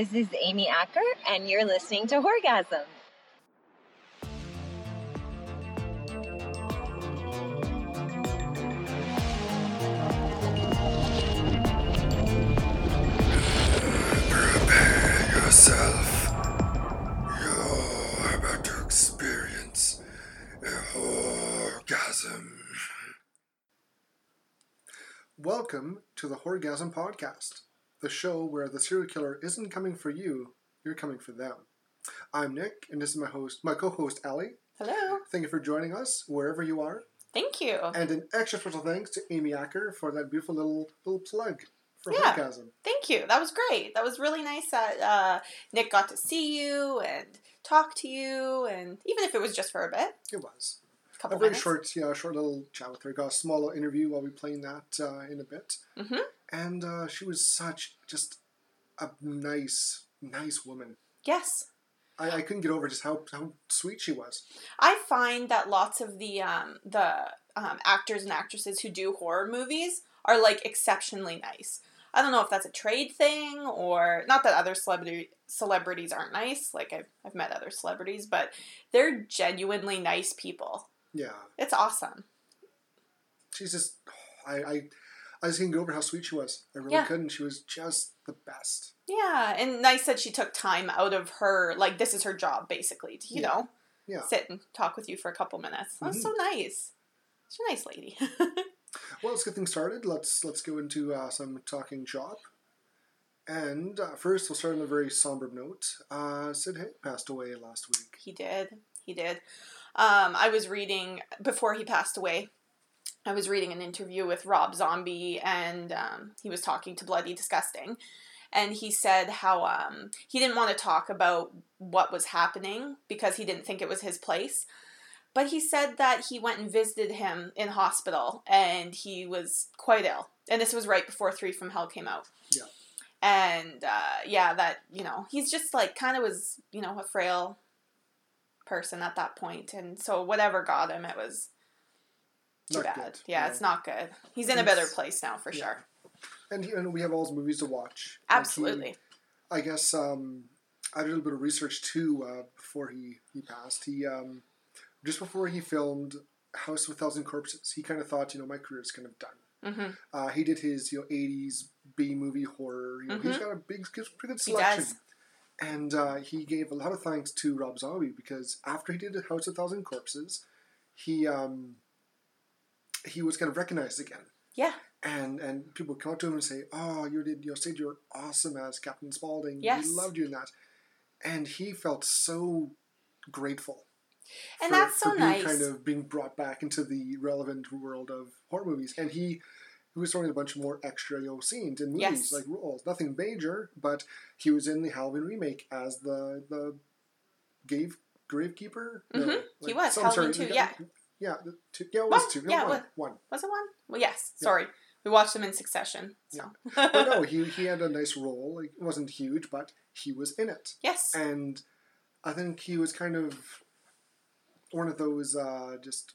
This is Amy Acker, and you're listening to Horgasm. Prepare yourself. You're about to experience a orgasm. Welcome to the Horgasm Podcast, the show where the serial killer isn't coming for you, you're coming for them. I'm Nick, and this is my host, my co-host Allie. Hello. Thank you for joining us wherever you are, Thank you. and an extra special thanks to Amy Acker for that beautiful little little plug for Yeah. Thank you. That was great. That was really nice that uh, Nick got to see you and talk to you, and even if it was just for a bit, It was a a very minutes. short, yeah, short little chat with her. Got a small little interview while we playing that uh, in a bit, Mhm. And uh, she was such just a nice, nice woman. Yes. I, I couldn't get over just how, how sweet she was. I find that lots of the um, the um, actors and actresses who do horror movies are like exceptionally nice. I don't know if that's a trade thing or not that other celebrity celebrities aren't nice. Like I've I've met other celebrities, but they're genuinely nice people. Yeah, It's awesome. she's just I I, I just couldn't get over how sweet she was. I really Yeah. couldn't. She was just the best. Yeah, and nice that she took time out of her like this is her job basically to you Yeah. know Yeah. sit and talk with you for a couple minutes. That's so nice. She's a nice lady. Well, let's get things started. Let's let's go into uh, some talking shop. And uh, first, we'll start on a very somber note. Uh, Sid Haig passed away last week. he did. He did. Um, I was reading before he passed away. I was reading an interview with Rob Zombie, and um, he was talking to Bloody Disgusting, and he said how um, he didn't want to talk about what was happening because he didn't think it was his place. But he said that he went and visited him in hospital, and he was quite ill. And this was right before Three from Hell came out. Yeah. And uh, yeah, that you know, he's just like kind of was you know a frail person at that point, and so whatever got him, it was too Not bad. good, Yeah, no. it's not good. He's in a better place now for yeah. sure. And, he, and we have all his movies to watch. Like, he- Absolutely. I guess um, I did a little bit of research too uh, before he, he passed. He um, just before he filmed House of a Thousand Corpses, he kind of thought, you know, my career's kind of done. hmm Uh, he did his you know '80s B movie horror. You know, He's Mhm. got a big, pretty good He selection. does. And uh, he gave a lot of thanks to Rob Zombie because after he did House of a Thousand Corpses, he um, he was kind of recognized again. Yeah. And and people come up to him and say, "Oh, you did you Sid, you're awesome as Captain Spaulding. Yes. We loved you in that." And he felt so grateful. And for- that's so for being nice. kind of being brought back into the relevant world of horror movies. And he he was throwing a bunch of more extra you know, scenes in movies, Yes. like roles. Nothing major, but he was in the Halloween remake as the the grave gravekeeper. Mhm. He was, Halloween sort of- two, yeah. Yeah, the two, yeah, it was Well, two. No, yeah, one, what- one. Was it one? Well, yes. Yeah. Sorry, we watched them in succession. So. But no, he, he had a nice role. It wasn't huge, but he was in it. yes. And I think he was kind of one of those uh, just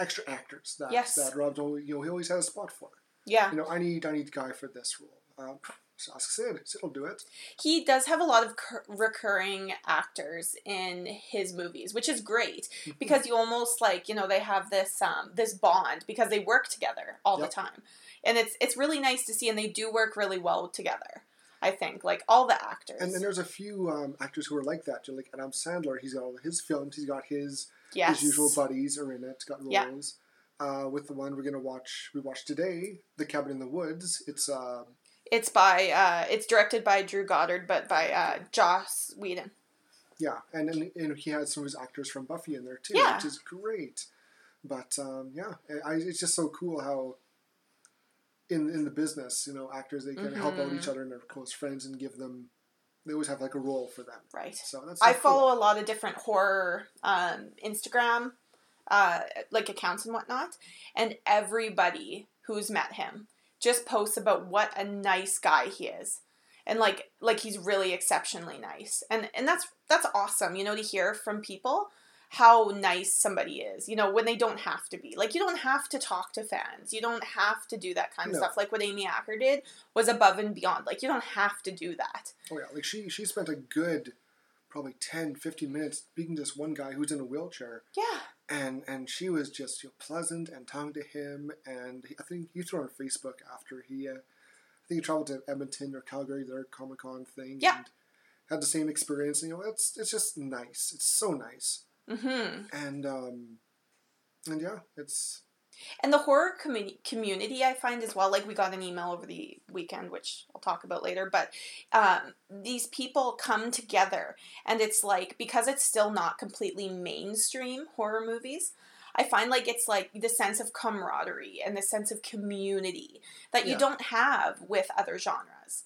extra actors that Yes. that always you know he always had a spot for. Yeah. You know, I need I need guy for this role. Uh, so ask Sid. Sid will do it. He does have a lot of cur- recurring actors in his movies, which is great because you almost like you know they have this um, this bond because they work together all Yep. the time, and it's it's really nice to see, and they do work really well together. I think like all the actors. And then there's a few um, actors who are like that. You like Adam Sandler. He's got all his films. He's got his yes. his usual buddies are in it. Got roles. Uh, with the one we're gonna watch, we watched today, The Cabin in the Woods. It's uh, It's by uh, it's directed by Drew Goddard, but by uh, Joss Whedon. Yeah, and, and and he had some of his actors from Buffy in there too, Yeah. which is great. But um, yeah, I, it's just so cool how in in the business, you know, actors they can help out each other and their close friends and give them. They always have like a role for them. Right. So that's. I so follow cool. a lot of different horror um, Instagram uh, like accounts and whatnot, and everybody who's met him just posts about what a nice guy he is, and like like he's really exceptionally nice, and and that's that's awesome, you know, to hear from people how nice somebody is, you know, when they don't have to be. Like, you don't have to talk to fans. You don't have to do that kind of No. stuff. Like, what Amy Acker did was above and beyond. Like, you don't have to do that. Oh yeah, like she she spent a good probably 10, 15 minutes speaking to this one guy who's in a wheelchair, Yeah. And and she was just you know, pleasant and talking to him, and he, I think he threw on Facebook after he, uh, I think he traveled to Edmonton or Calgary, their Comic Con thing, Yeah. and had the same experience. And, you know, it's it's just nice. It's so nice, hmm and um, and yeah, it's And the horror commu- community, I find as well, like we got an email over the weekend, which I'll talk about later, but um, these people come together, and it's like, because it's still not completely mainstream horror movies, I find like it's like the sense of camaraderie and the sense of community that you Yeah. don't have with other genres.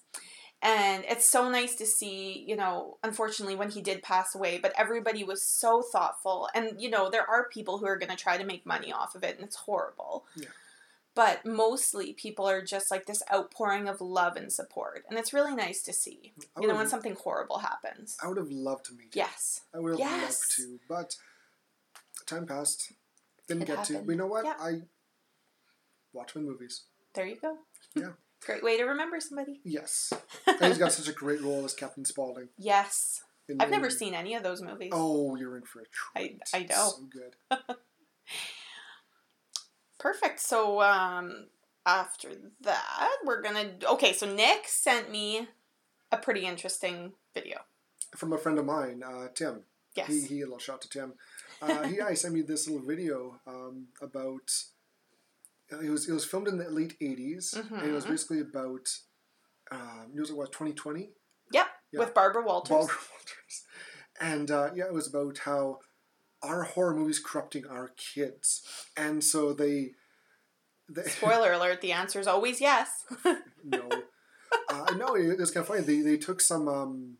And it's so nice to see, you know, unfortunately when he did pass away, but everybody was so thoughtful. And, you know, there are people who are going to try to make money off of it, and it's horrible. Yeah. But mostly people are just like this outpouring of love and support. And it's really nice to see, I you know, when something horrible happens. I would have loved to meet him. Yes. I would have Yes. loved to, but time passed. Didn't It get to. happened. But you know what? Yeah. I watch my movies. There you go. Yeah. Great way to remember somebody. Yes, and he's got such a great role as Captain Spaulding. yes. in I've never seen any of those movies. Oh, you're in for a I- treat. I know. So good. Perfect. So um after that, we're gonna okay. So Nick sent me a pretty interesting video. From a friend of mine, uh, Tim. Yes. He, he a little shout to Tim. Uh, he, he sent me this little video um, about. It was it was filmed in the late '80s, and it was Mhm. basically about. Um, it was like what 2020. Yep. Yeah. With Barbara Walters. Barbara Walters, and uh, yeah, it was about how our horror movies corrupting our kids, and so they. they Spoiler alert: the answer is always yes. no, uh, no, it was kind of funny. They they took some um,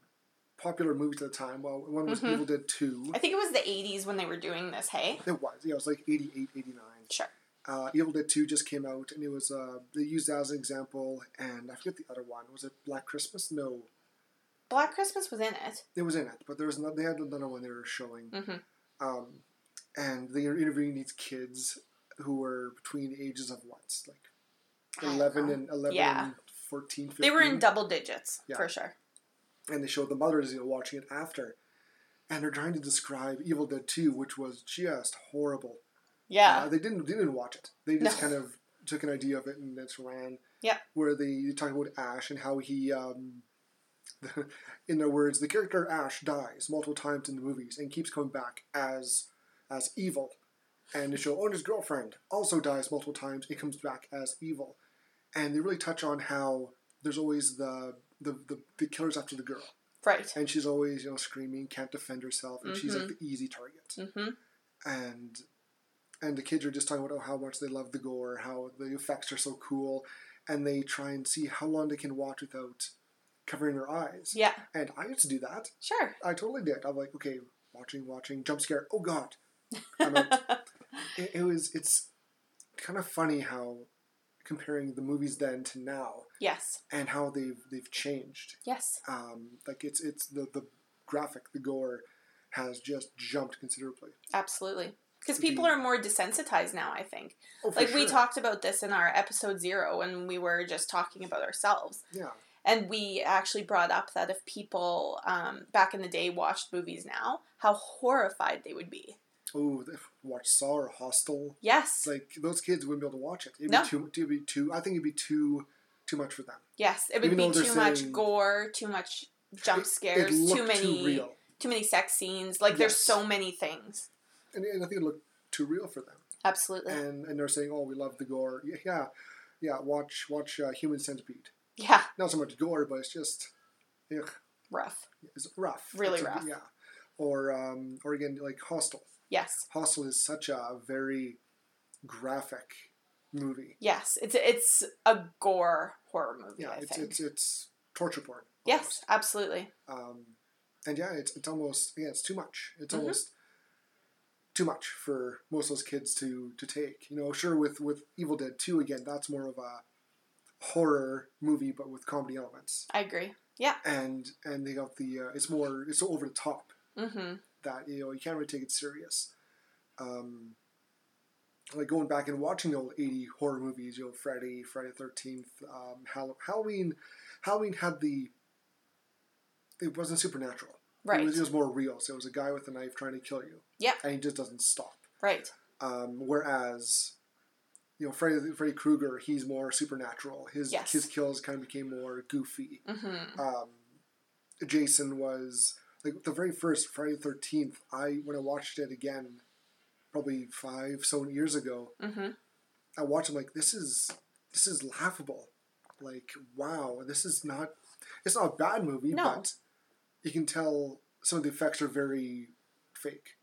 popular movies at the time. Well, one was Mhm. Evil Dead Two. I think it was the '80s when they were doing this. Hey. It was. Yeah, it was like 88, 89. Sure. Uh, Evil Dead 2 just came out, and it was, uh, they used that as an example, and I forget the other one. Was it Black Christmas? No. Black Christmas was in it. It was in it, but there was another, they had another one they were showing. Mhm. Um, and they were interviewing these kids who were between the ages of what? Like 11 and 11 Yeah. and 14, 15. They were in double digits Yeah. for sure. and they showed the mothers you know, watching it after. And they're trying to describe Evil Dead 2, which was just horrible. Yeah. Uh, they didn't they didn't watch it. They just No. kind of took an idea of it and just ran. Yeah. Where they, talk about Ash and how he, um, in their words, the character Ash dies multiple times in the movies and keeps coming back as as evil. And they show, and his girlfriend also dies multiple times and comes back as evil. And they really touch on how there's always the the, the, the killer's after the girl. right. And she's always, you know, screaming, can't defend herself, and she's like the easy target hmm and and the kids are just talking about oh, how much they love the gore, how the effects are so cool, and they try and see how long they can watch without covering their eyes. Yeah. And I used to do that. Sure. I totally did. I'm like, okay, watching, watching, jump scare. Oh God! It, it was. It's kind of funny how comparing the movies then to now yes. and how they've they've changed. Yes. Um, like it's it's the the graphic, the gore has just jumped considerably. Absolutely. Because people are more desensitized now, I think. Oh, Like we talked about this in our episode zero when we were just talking about ourselves. Yeah. And we actually brought up that if people um, back in the day watched movies now, how horrified they would be. Oh, watch Saw or Hostel. Yes. Like those kids wouldn't be able to watch it. It'd No. be too. It'd be too. I think it'd be too too much for them. yes. It would even be too much gore, too much jump scares, it looked too many too too many sex scenes. Like there's so many things. And, and I think it looked too real for them. Absolutely. And and they're saying, oh, we love the gore. Yeah, yeah, yeah watch watch uh, Human Centipede. yeah. Not so much gore, but it's just, ugh, Rough. it's rough. Really It's a- rough. yeah. Or um, or again like Hostel. Yes. Hostel is such a very graphic movie. Yes. It's it's a gore horror movie. Yeah, I it's it's it's torture porn. yes. Absolutely. um, and yeah, it's it's almost yeah, it's too much. It's Mhm. almost too much for most of those kids to to take. You know, sure with with Evil Dead Two again, that's more of a horror movie, but with comedy elements, I agree. Yeah. and and they got the uh, it's more it's over the top. Mm-hmm. that you know you can't really take it serious. Um, like going back and watching the old eighty horror movies, you know, Freddy, Friday the Thirteenth, um, Halloween. Halloween had the. It wasn't supernatural. Right. It was, it was more real. So it was a guy with a knife trying to kill you. Yep. And he just doesn't stop. Right. Um, whereas, you know, Freddy, Freddy Krueger, he's more supernatural. His Yes. his kills kind of became more goofy. Mm-hmm. Um, Jason was like the very first Friday the Thirteenth. I when I watched it again, probably five so many years ago, Mm-hmm. I watched. I'm like, this is this is laughable. Like, wow, this is not. It's not a bad movie, No. but you can tell some of the effects are very fake.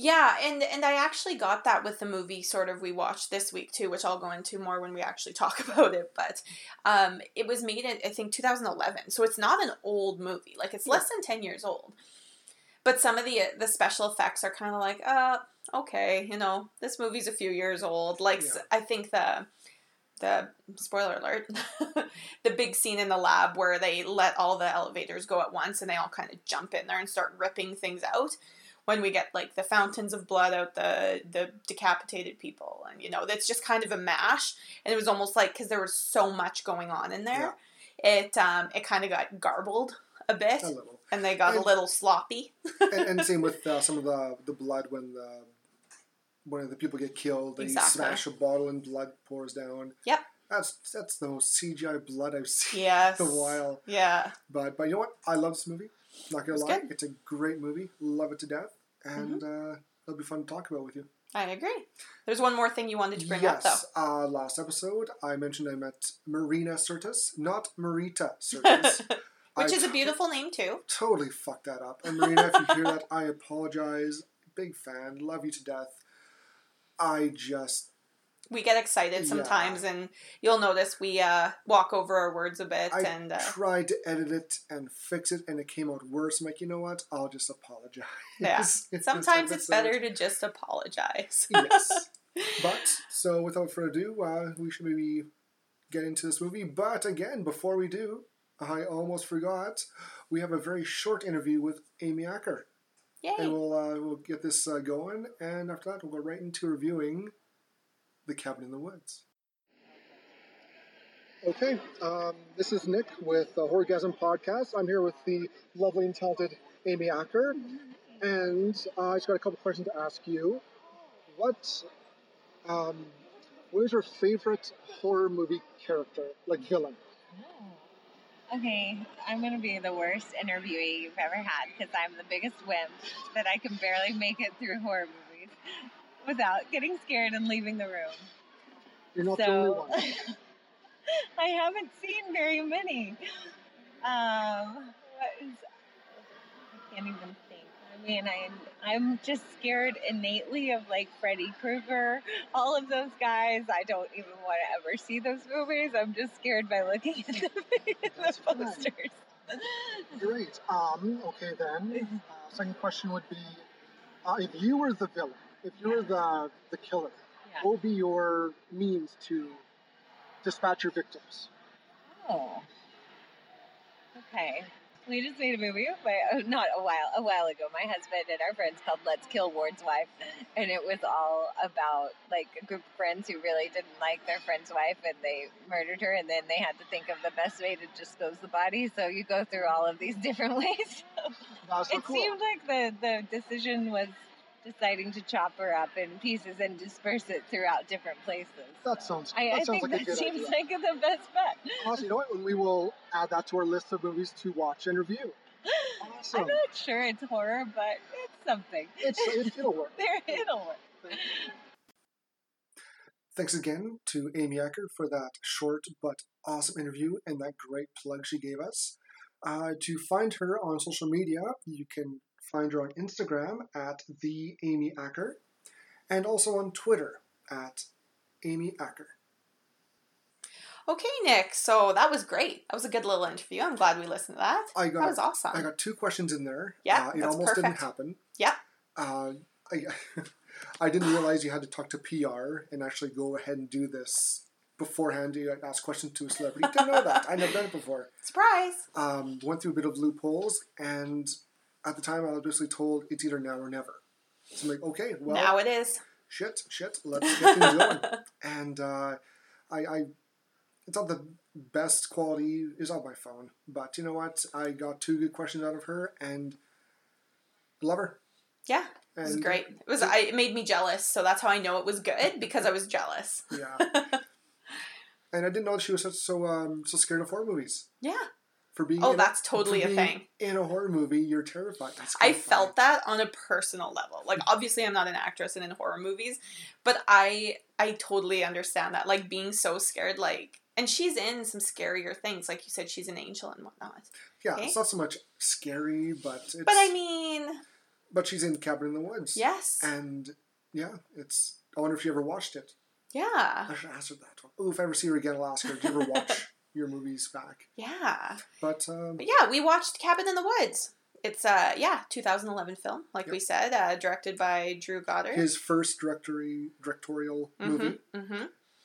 Yeah, and and I actually got that with the movie sort of we watched this week too, which I'll go into more when we actually talk about it. But um, it was made in I think 2011, so it's not an old movie. Like it's less than 10 years old. But some of the the special effects are kind of like, uh, okay, you know, this movie's a few years old. Like Yeah. I think the the spoiler alert, the big scene in the lab where they let all the elevators go at once and they all kind of jump in there and start ripping things out when we get like the fountains of blood out the the decapitated people and you know that's just kind of a mash and it was almost like because there was so much going on in there it um it kind of got garbled a bit A little. and they got a little sloppy and, and same with uh, some of the the blood when the when the people get killed, they Exactly. smash a bottle and blood pours down. Yep. That's that's the most CGI blood I've seen yes in a while. yeah But but you know what? I love this movie. Not gonna It's lie, good. It's a great movie. Love it to death, and uh, it'll be fun to talk about with you. i agree there's one more thing you wanted to bring up yes. though Uh, last episode, I mentioned I met Marina Sirtis, not Marita Sirtis. which I is a beautiful name too totally fucked that up. And Marina, if you hear that, I apologize. Big fan, love you to death. I just we get excited Yeah. sometimes and you'll notice we uh walk over our words a bit I and uh, tried to edit it and fix it, and it came out worse. I'm like, you know what? I'll just apologize. Yeah. Sometimes it's better to just apologize yes. But so without further ado, uh, we should maybe get into this movie. But again, before we do, I almost forgot. We have a very short interview with Amy Acker. Yay. and we'll uh, we'll get this uh, going. And after that, we'll go right into reviewing the Cabin in the Woods. Okay, um, this is Nick with the Horgasm Podcast. I'm here with the lovely and talented Amy Acker, and uh, I just got a couple questions to ask you. What um, what is your favorite horror movie character, like villain? Okay, I'm going to be the worst interviewee you've ever had because I'm the biggest wimp that I can barely make it through horror movies without getting scared and leaving the room. You're not the only So one. I haven't seen very many. Um, what is? I can't even think. I mean, I I'm just scared innately of like Freddy Krueger, all of those guys. I don't even want to ever see those movies. I'm just scared by looking at the fine. posters. Great. Um, okay then. Uh, second question would be, uh, if you were the villain, if you're the the killer, Yeah. what will be your means to dispatch your victims? Oh. Okay. We just made a movie, but uh, not a while a while ago. My husband and our friends called "Let's Kill Ward's Wife," and it was all about like a group of friends who really didn't like their friend's wife, and they murdered her, and then they had to think of the best way to dispose the body. So you go through all of these different ways. So it cool. seemed like the the decision was deciding to chop her up in pieces and disperse it throughout different places. That sounds- I, that I sounds think like that seems idea. like the best bet. Awesome. You know what? We will add that to our list of movies to watch and review. Awesome. I'm not sure it's horror, but it's something. It's, it, it'll work. There, it'll work. Thanks again to Amy Acker for that short but awesome interview and that great plug she gave us. Uh, to find her on social media, you can find her on Instagram at the Amy Acker, and also on Twitter at Amy Acker. Okay, Nick. So that was great. That was a good little interview. I'm glad we listened to that. I got, That was awesome. I got two questions in there. Yeah, uh, it that's almost didn't perfect. happen. Yeah. Uh, I, I didn't realize you had to talk to PR and actually go ahead and do this beforehand. You ask questions to a celebrity. Didn't know that. I never done it before. Surprise. um, went through a bit of loopholes, and at the time I was basically told it's either now or never. So I'm like, okay, well, now it is. shit, shit, let's get things going. And uh, I, I, it's not the best quality is on my phone, but you know what? I got two good questions out of her, and love her. Yeah, it was great. It was. I, it made me jealous, so that's how I know it was good because I was jealous. Yeah. and I didn't know she was so so, um, so scared of horror movies. Yeah. For being Oh, in a- that's totally a thing. In a horror movie, you're terrified. That's I felt that on a personal level. Like obviously I'm not an actress and in horror movies, but I I totally understand that. Like being so scared, like and she's in some scarier things. Like you said, she's an angel and whatnot. Yeah, Okay. it's not so much scary, but it's. But I mean, but she's in Cabin in the Woods. yes. And yeah, it's. I wonder if she ever watched it. Yeah. I should ask her that. Oh, if I ever see her again, I'll ask her. Did you ever watch your movies back? Yeah. But um, But yeah, we watched Cabin in the Woods. It's uh yeah, 2011 film, like we said, uh, directed by Drew Goddard. his first directory directorial movie, Mm-hmm.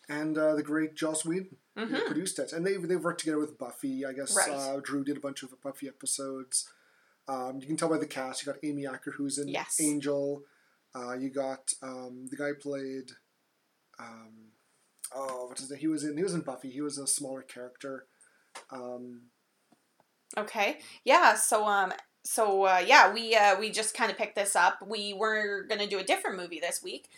and uh, the great Joss Whedon Mm-hmm. produced it, and they they've worked together with Buffy. I guess Right. uh, Drew did a bunch of Buffy episodes. Um, you can tell by the cast. You got Amy Acker, who's in Yes. Angel. Uh, you got um, the guy played. Um, oh, what's his name? He was in. He was in Buffy. He was a smaller character. Um, Okay. Yeah. So um. So uh, yeah, we uh, we just kind of picked this up. We were gonna do a different movie this week,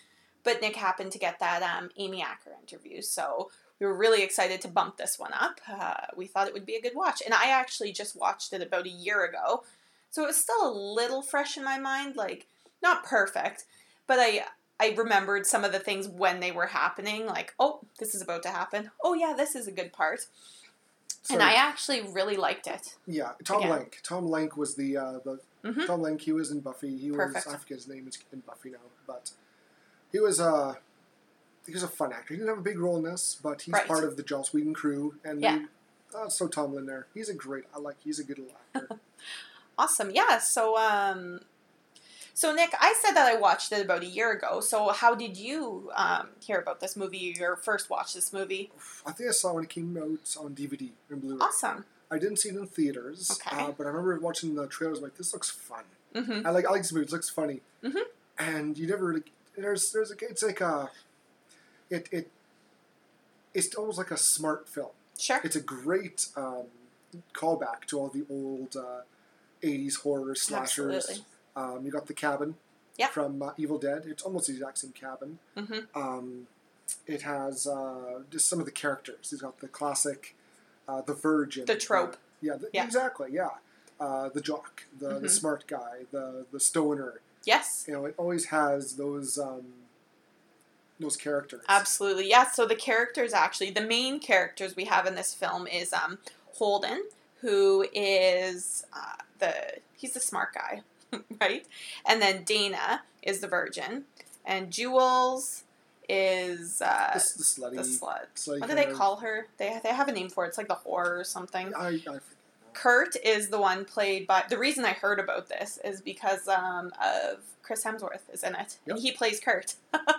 but Nick happened to get that um, Amy Acker interview, so we were really excited to bump this one up. Uh, we thought it would be a good watch, and I actually just watched it about a year ago, so it was still a little fresh in my mind. Like not perfect, but I I remembered some of the things when they were happening. Like oh, this is about to happen. Oh yeah, this is a good part. and I actually really liked it. Yeah, Tom Again. Lenk. Tom Lenk was the uh, the Mhm. Tom Lenk. He was in Buffy. He was I forget his name. is in Buffy now, but he was uh he was a fun actor. He didn't have a big role in this, but he's Right. part of the Joss Whedon crew. And Yeah. he- uh, so Tomlin there. He's a great. I like. He's a good actor. Awesome. Yeah. So, um, so Nick, I said that I watched it about a year ago. So, how did you um, hear about this movie or first watch this movie? I think I saw it when it came out on DVD and Blu-ray. Awesome. I didn't see it in theaters, Okay. uh, but I remember watching the trailers. Like this looks fun. Mm-hmm. I like. I like this movie. It looks funny. Mhm. And you never really. There's. There's a. It's like a. It. It. It's almost like a smart film. Sure. It's a great um, callback to all the old uh, '80s horror slashers. Absolutely. Um, you got the cabin Yeah. from uh, Evil Dead. It's almost the exact same cabin. Mm-hmm. Um, it has uh, just some of the characters. It's got the classic, uh, the virgin, The trope. yeah, the, Yeah. exactly. Yeah, uh, the jock, the, Mhm. the smart guy, the the stoner. Yes. You know, it always has those um, those characters. Absolutely. Yeah. So the characters actually, the main characters we have in this film is um, Holden, who is uh, the he's the smart guy, right? And then Dana is the virgin, and Jules is uh, The, the slutty. the slut. slutty What do they call her? They they have a name for it. It's like the whore or something. I, I. Kurt is the one played by. The reason I heard about this is because um, of Chris Hemsworth is in it, and Yep. he plays Kurt.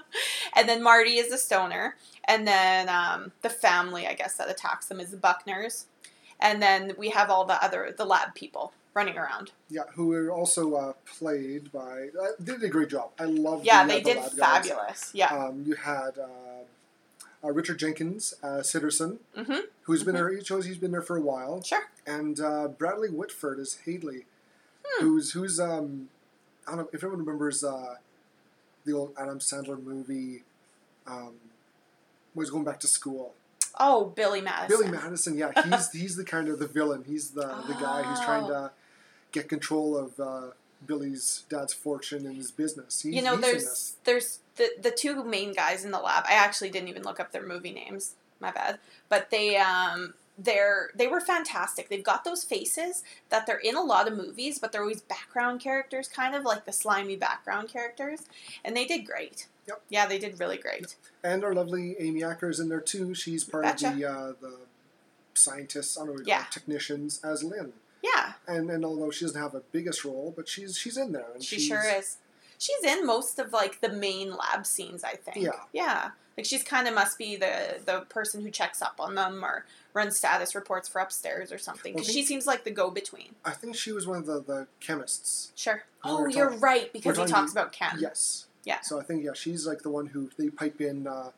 and then Marty is the stoner, and then um, the family, I guess, that attacks them is the Buckners, and then we have all the other the lab people running around. Yeah, who were also uh, played by. Uh, they did a great job. I love. Yeah, the, they uh, the did lab guys. fabulous. Yeah. Um, you had uh, uh, Richard Jenkins as Sitterson, Mhm. who's been Mhm. there. He shows he's been there for a while, Sure. and uh, Bradley Whitford as Hadley, Hmm. who's who's um, I don't know if everyone remembers uh, the old Adam Sandler movie. Um, was going back to school. Oh, Billy Madison. Billy Madison, yeah, he's he's the kind of the villain. He's the the guy who's trying Oh. to get control of uh, Billy's dad's fortune and his business. He's, you know, there's there's the the two main guys in the lab. I actually didn't even look up their movie names. My bad. But they um they're they were fantastic. They've got those faces that they're in a lot of movies, but they're always background characters, kind of like the slimy background characters, and they did great. Yep. Yeah, they did really great. And our lovely Amy Acker is in there too. She's part of the uh, the scientists, I don't know, Yeah. technicians as Lin. Yeah, And and although she doesn't have a biggest role, but she's she's in there. And she sure is. She's in most of like the main lab scenes, I think. Yeah. Yeah. Like she's kind of must be the the person who checks up on them or runs status reports for upstairs or something. Because think- she seems like the go between. I think she was one of the, the chemists. Sure. Oh, you're talking- right because he talks about Ken. Yes. Yeah. So I think yeah, she's like the one who they pipe in uh,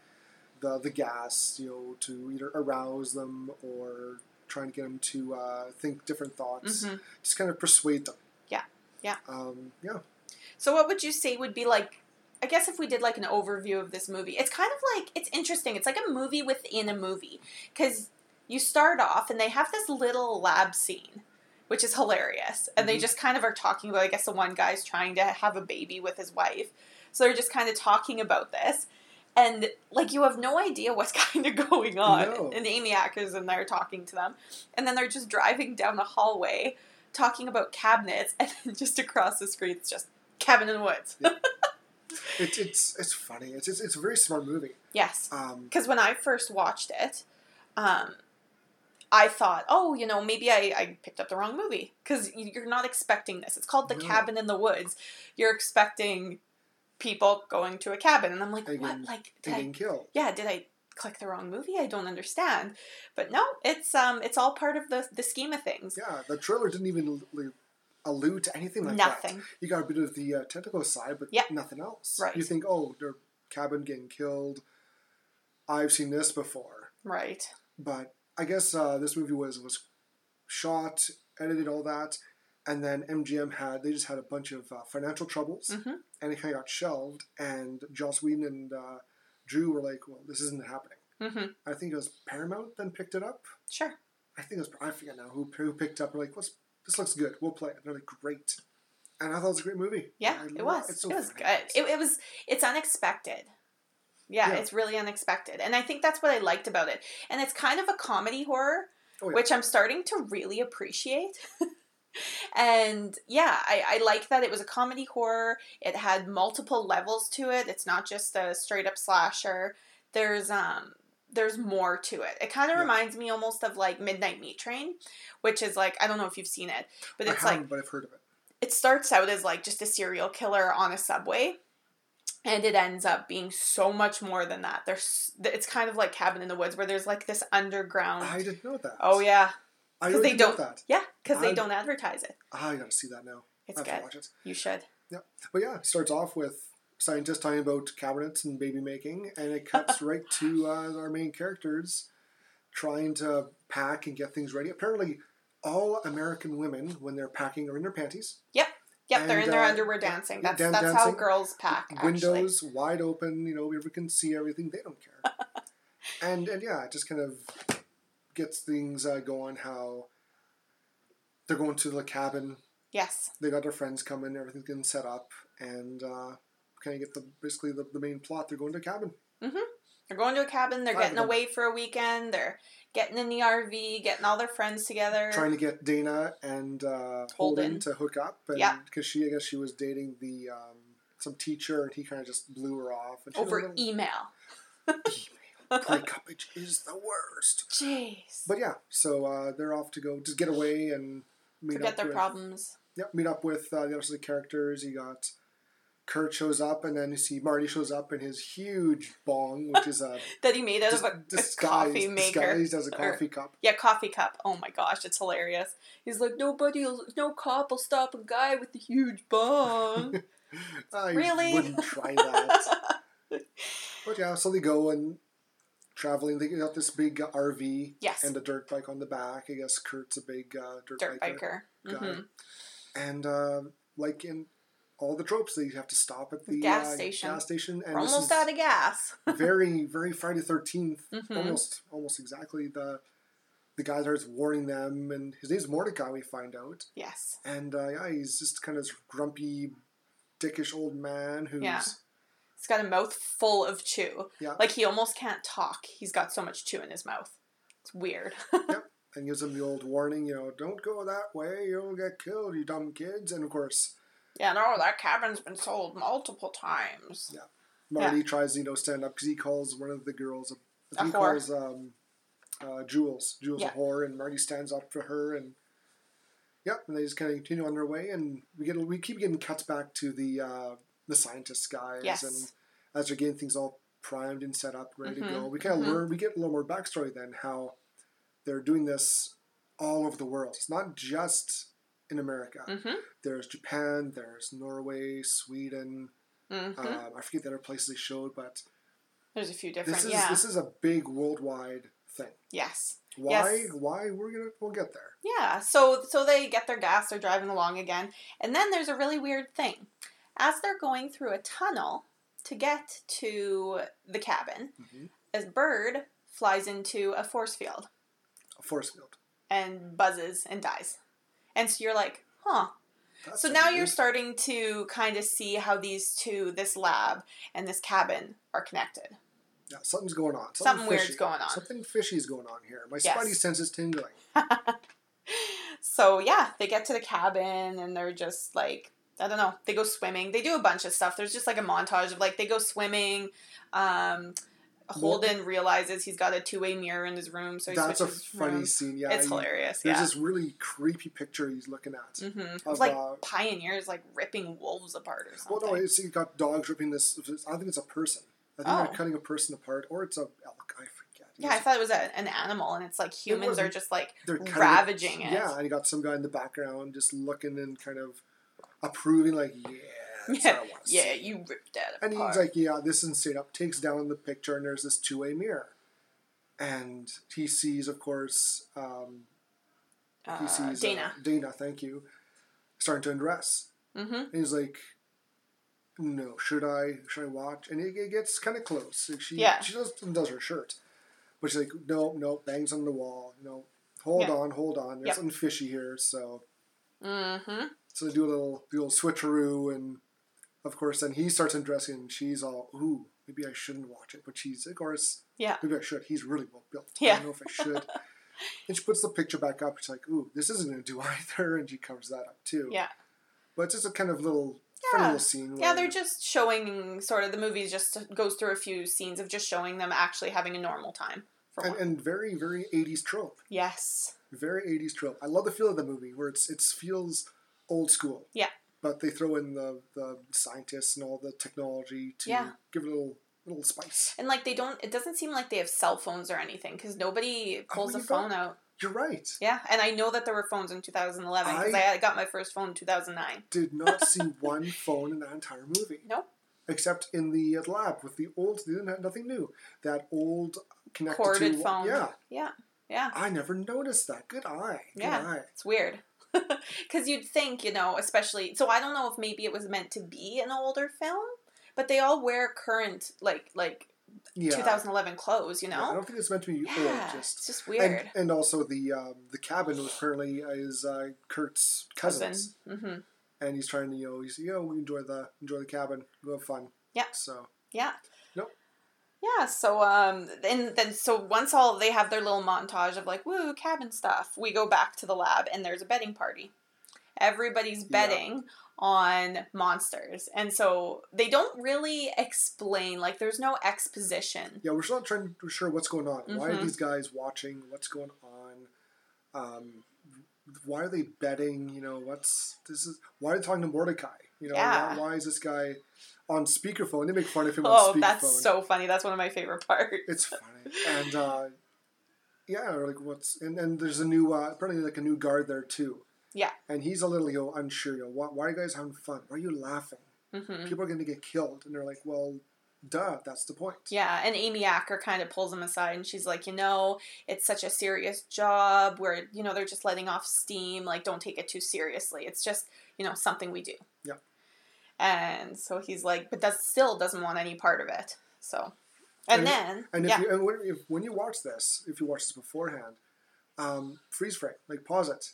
the the gas, you know, to either arouse them or trying to get them to uh, think different thoughts, Mhm. just kind of persuade them. Yeah. Yeah. Um, yeah. So what would you say would be like I guess if we did like an overview of this movie, it's kind of like it's interesting. It's like a movie within a movie cuz you start off and they have this little lab scene which is hilarious. And they Mhm. just kind of are talking about I guess the one guy's trying to have a baby with his wife. So they're just kind of talking about this. And like you have no idea what's kind of going on. No. And Amy Acker's in there talking to them. And then they're just driving down the hallway talking about cabinets and then just across the screen it's just cabin in the woods. It's it's it's funny. It's it's, it's a very smart movie. Yes. Um, Because when I first watched it, um, I thought, oh, you know, maybe I, I picked up the wrong movie. Because you're not expecting this. It's called The No. Cabin in the Woods. You're expecting people going to a cabin. And I'm like, And what? getting- Like, did I, getting killed. yeah, did I click the wrong movie? I don't understand. But no, it's um, it's all part of the, the scheme of things. Yeah, the trailer didn't even allude to anything like that. Nothing. that. You got a bit of the uh, tentacle side, but Yeah. nothing else. Right. You think, oh, their cabin getting killed. I've seen this before, Right. but I guess uh, this movie was was shot, edited, all that, and then MGM had they just had a bunch of uh, financial troubles, hmm and it kind of got shelved. And Joss Whedon and uh, Drew were like, "Well, this isn't happening." hmm I think it was Paramount then picked it up. Sure. I think it was I forget now who who picked up. We're like, What's, this looks good. We'll play it. And they're like, great. And I thought it was a great movie. Yeah, it was. it's so it was good. It, it was. It's unexpected. Yeah, Yeah. it's really unexpected, and I think that's what I liked about it. And it's kind of a comedy horror, Oh, yeah. which I'm starting to really appreciate. and yeah, I, I like that it was a comedy horror. It had multiple levels to it. It's not just a straight up slasher. There's um there's more to it. It kind of Yeah. reminds me almost of like Midnight Meat Train, which is like I don't know if you've seen it, but it's like but I've heard of it. it starts out as like just a serial killer on a subway and it ends up being so much more than that there's it's kind of like cabin in the woods where there's like this underground I didn't know that. oh yeah I 'cause really they don't- that. yeah because they don't advertise it I gotta see that now. it's good it. you should Yeah, But yeah, it starts off with scientists talking about cabinets and baby making, and it cuts right to uh, our main characters trying to pack and get things ready. Apparently, all American women, when they're packing, are in their panties. yep Yep, they're in their uh, underwear dancing that's dan- that's how girls pack actually. windows wide open. You know, everyone can see everything. They don't care. and and yeah, it just kind of gets things uh, going. How they're going to the cabin. yes They got their friends coming. Everything's getting set up, and uh, kind of get the basically the, the main plot. They're going to a cabin. they're going to a cabin they're Five getting away for a weekend they're getting in the rv getting all their friends together Trying to get Dana and uh, Holden. Holden. to hook up, and Yeah. because she, I guess, she was dating the um, some teacher, and he kind of just blew her off. And over email email. Play cuppage is the worst. jeez But yeah, so uh, they're off to go just get away and meet forget up their with, problems Yep, meet up with uh, the rest of the characters. You got Kurt shows up, and then you see Marty shows up in his huge bong, which is a that he made out dis- of a, a coffee maker. disguised as a Or- cup. Yeah, coffee cup. Oh my gosh, it's hilarious. He's like, nobody, no cop will stop a guy with a huge bong. I Really? wouldn't try that. but yeah, so they go and traveling. They got this big uh, RV yes, and a dirt bike on the back. I guess Kurt's a big uh, dirt, dirt biker. biker. guy. hmm And uh, like in all the tropes, they have to stop at the Gas uh, station. Gas station, and almost out of gas. very, very Friday Thirteenth. Mhm. Almost, almost exactly the the guy that's warning them, and his name's Mordecai. We find out, Yes. and uh, yeah, he's just kind of this grumpy, dickish old man who's Yeah. He's got a mouth full of chew. Yeah. Like he almost can't talk. He's got so much chew in his mouth. It's weird. Yep. And gives him the old warning, you know, don't go that way, you'll get killed, you dumb kids. And of course, yeah, no, that cabin's been sold multiple times. Yeah. Marty tries to, you know, stand up because he calls one of the girls, A he whore. calls um, uh, Jules, Jules Yeah. a whore, and Marty stands up for her, and yep, and they just kind of continue on their way, and we get we keep getting cuts back to the uh, the scientist guys, Yes. and as they're getting things all primed and set up, ready to Mhm, go, we kind of mhm. learn. We get a little more backstory then how they're doing this all over the world. It's not just in America. Mm-hmm. There's Japan, there's Norway, Sweden. Mm-hmm. Um, I forget the other places they showed, but There's a few different. this is yeah. this is a big worldwide thing. yes. Why? Yes. Why? We're gonna we'll get there. Yeah. So so they get their gas. They're driving along again, and then there's a really weird thing. As they're going through a tunnel to get to the cabin, Mhm. a bird flies into a force field A force field. and buzzes and dies. And so you're like, huh. That's So now you're starting to kind of see how these two, this lab and this cabin, are connected. Yeah, something's going on. Something weird's fishy. going on. Something fishy is going on here. My Yes. spidey sense is tingling. So yeah, they get to the cabin and they're just like I don't know. They go swimming. They do a bunch of stuff. There's just like a montage of like they go swimming. Um, Holden realizes he's got a two way mirror in his room, so he That's a funny rooms. scene. Yeah, it's he- hilarious. There's Yeah. this really creepy picture he's looking at. Mm-hmm. It's of, like uh, pioneers like ripping wolves apart or something. Well, no, it's you got dogs ripping this. I think it's a person. I think Oh. they're cutting a person apart, or it's a elk. I forget. yeah, I thought it was a, an animal, and it's like humans are just like ravaging it. Yeah, and you got some guy in the background just looking and kind of approving, like, yeah, that's Yeah, how I want to yeah, you ripped that And he's like, yeah, this is straight up. Takes down the picture, and there's this two way mirror. And he sees, of course, um, he uh, sees Dana. Uh, Dana, thank you, starting to undress. mm-hmm. And he's like, no, should I? Should I watch? And it, it gets kind of close. Like she, Yeah. she does does her shirt, but she's like, no, no, bangs on the wall. No, hold Yeah. on, hold on. There's Yep. something fishy here. So, Mm-hmm. so they do a little, do a little switcheroo, and of course, then he starts undressing, and she's all, ooh, maybe I shouldn't watch it. But she's, of course, Yeah. maybe I should. He's really well built. Yeah. I don't know if I should. and she puts the picture back up. She's like, ooh, this isn't going to do either. And she covers that up too. Yeah. But it's just a kind of little, funny Yeah. little scene. Yeah, they're just showing sort of the movie just goes through a few scenes of just showing them actually having a normal time. And, and very, very 80s trope. yes. Very 80s trope. I love the feel of the movie where it's it feels old school. Yeah. But they throw in the, the scientists and all the technology to Yeah. give it a little little spice. And like they don't, it doesn't seem like they have cell phones or anything because nobody oh, pulls Oh, a phone out. You're right. Yeah, and I know that there were phones in 2011 because I- I, got my first phone in 2009. Did not see one phone in that entire movie. Nope. Except in the lab with the old, didn't have nothing new. That old connected Corded to phone. Yeah, Yeah, yeah, I never noticed that. Good eye. Good Yeah. eye. it's weird. Because you'd think, you know, especially. So I don't know if maybe it was meant to be an older film, but they all wear current, like, like Yeah. 2011 clothes, you Yeah, I don't think it's meant to be Yeah, old. Just it's just weird. and also the um, the cabin was apparently is uh, Kurt's cousins, hmm and he's trying to you know he's you know we enjoy the enjoy the cabin, go have fun. Yeah. So Yeah. Yeah, so um and then so once all they have their little montage of like woo cabin stuff, we go back to the lab and there's a betting party. Everybody's Yeah. betting on monsters. And so they don't really explain like there's no exposition. yeah, we're still not trying to sure what's going on. Why are Mhm. these guys watching? What's going on? Um, why are they betting? You know, what's this is? Why are they talking to Mordecai? You know, Yeah. why, why is this guy on speakerphone? They make fun of him Oh, on speakerphone. that's so funny. That's one of my favorite parts. It's funny, and uh, yeah, or like what's and and there's a new uh, apparently like a new guard there too. Yeah. and he's a little you know, unsure. You know, why, why are you guys having fun? Why are you laughing? hmm People are going to get killed, and they're like, well, duh, that's the point. Yeah, and Amy Acker kind of pulls him aside and she's like, you know, it's such a serious job where, you know, they're just letting off steam. Like, don't take it too seriously. It's just, you know, something we do. Yeah. And so he's like, but that still doesn't want any part of it. So, and, And- then, And if yeah, you and when, if, when you watch this, if you watch this beforehand, um, freeze frame, like pause it,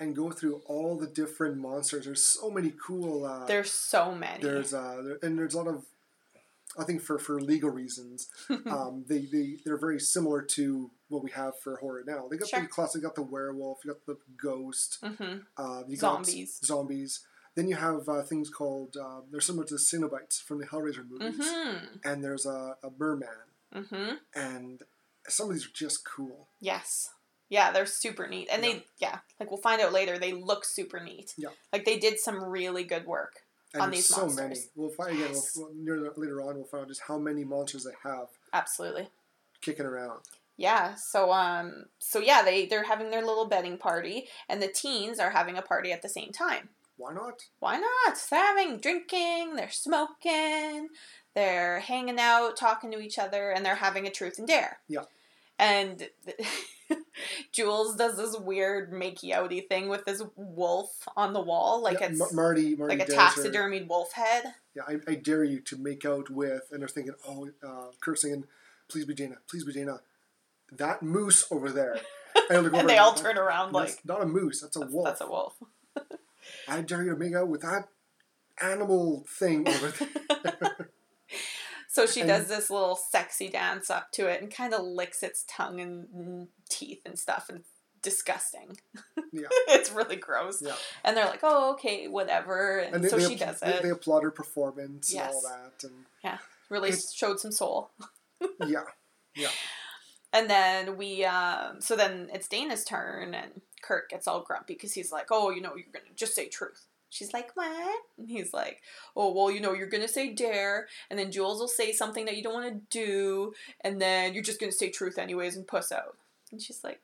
and go through all the different monsters. There's so many cool. Uh, there's so many. there's uh, there, and there's a lot of. I think for, for legal reasons, um, they, they they're very similar to what we have for horror now. They got Sure. the classic, got the werewolf, you got the ghost, hmm uh, you Zombies. got zombies. Then you have uh, things called uh, they're similar to the Cenobites from the Hellraiser movies, hmm and there's a, a merman, hmm and some of these are just cool. Yes. Yeah, they're super neat. And Yeah. they, yeah, like we'll find out later, they look super neat. Yeah. Like they did some really good work And on these so monsters. many. We'll find again. Yes. We'll, later on, we'll find out just how many monsters they have Absolutely. kicking around. Yeah. So um so yeah, they they're having their little betting party and the teens are having a party at the same time. Why not? Why not? They're having drinking, they're smoking, they're hanging out, talking to each other, and they're having a truth and dare. Yeah. And Jules does this weird makey outy thing with this wolf on the wall, like yeah, it's Mar- Marty, Marty like a her- taxidermied wolf head. Yeah, I, I dare you to make out with, and they're thinking, oh, uh, cursing, and please be Dana, please be Dana. That moose over there. And, I look over And they all turn around like not a moose, that's a wolf. that's a wolf. I dare you to make out with that animal thing over there. So she And- does this little sexy dance up to it and kind of licks its tongue and teeth and stuff and disgusting. Yeah. it's really gross. Yeah. And they're like, "Oh, okay, whatever." And, And they, so they, she does it. they applaud her performance and all Yes. that. And really showed some soul. yeah, And then we, um, so then it's Dana's turn, and Kurt gets all grumpy because he's like, "Oh, you know, you're gonna just say truth." She's like, "What?" And he's like, "Oh, well, you know, you're gonna say dare, and then Jules will say something that you don't want to do, and then you're just gonna say truth anyways and puss out." And she's like,